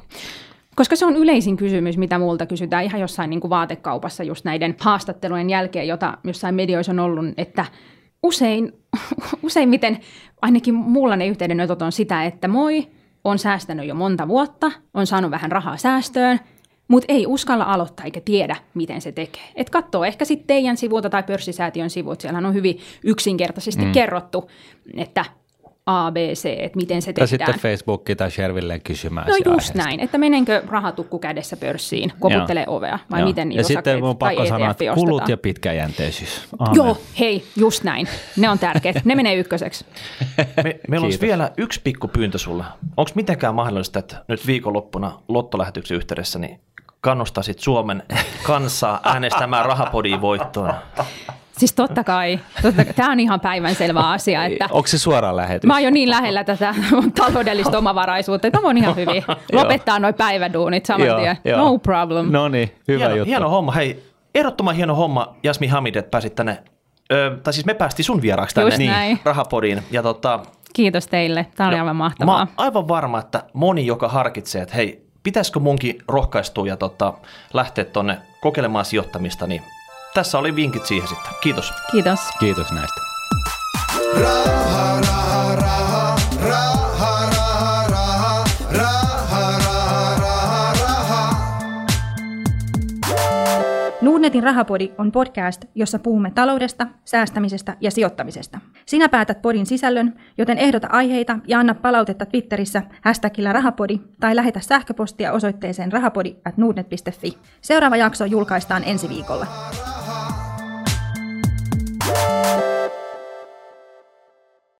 Koska se on yleisin kysymys, mitä multa kysytään ihan jossain niin kuin vaatekaupassa just näiden haastattelujen jälkeen, jota jossain medioissa on ollut, että usein, useimmiten ainakin mulla ne yhteydenotot on sitä, että moi, on säästänyt jo monta vuotta, on saanut vähän rahaa säästöön, mutta ei uskalla aloittaa eikä tiedä, miten se tekee. Et katsoo ehkä sitten teidän sivuilta tai pörssisäätiön sivut, siellä on hyvin yksinkertaisesti mm. kerrottu, että ABC, että miten se tehdään. Ja sitten Facebookin tai Shervilleen kysymään No just aiheesta. näin, että menenkö rahatukku kädessä pörssiin, koputtelee Joo. ovea vai Joo. miten Ja sitten on pakko sanoa, että kulut ostetaan. ja pitkäjänteisyys. Amen. Joo, hei, just näin. Ne on tärkeät. ne menee ykköseksi. Me, meillä olisi vielä yksi pikku pyyntö sulle. Onko mitenkään mahdollista, että nyt viikonloppuna lottolähetyksen yhteydessä niin kannustasit Suomen kansaa äänestämään rahapodiin voittoon? Siis totta kai. Totta, tämä on ihan päivänselvä asia. Että Onko se suoraan lähetys? Mä oon jo niin lähellä tätä taloudellista omavaraisuutta, että voin ihan hyvin lopettaa noin päiväduunit saman tien. No problem. No niin, hyvä hieno, juttu. Hieno homma. Hei, ehdottoman hieno homma, Jasmi Hamid, että pääsit tänne, ö, tai siis me päästiin sun vieraaksi tänne niin, rahapodiin. Ja tota, Kiitos teille, tämä oli no, aivan mahtavaa. Mä aivan varma, että moni, joka harkitsee, että hei, pitäisikö munkin rohkaistua ja tota, lähteä tuonne kokeilemaan sijoittamista, niin tässä oli vinkit siihen sitten. Kiitos. Kiitos. Kiitos näistä. Raha, raha, Nordnetin rahapodi on podcast, jossa puhumme taloudesta, säästämisestä ja sijoittamisesta. Sinä päätät podin sisällön, joten ehdota aiheita ja anna palautetta Twitterissä hashtagillä rahapodi tai lähetä sähköpostia osoitteeseen rahapodi Seuraava jakso julkaistaan ensi viikolla. Raha, raha.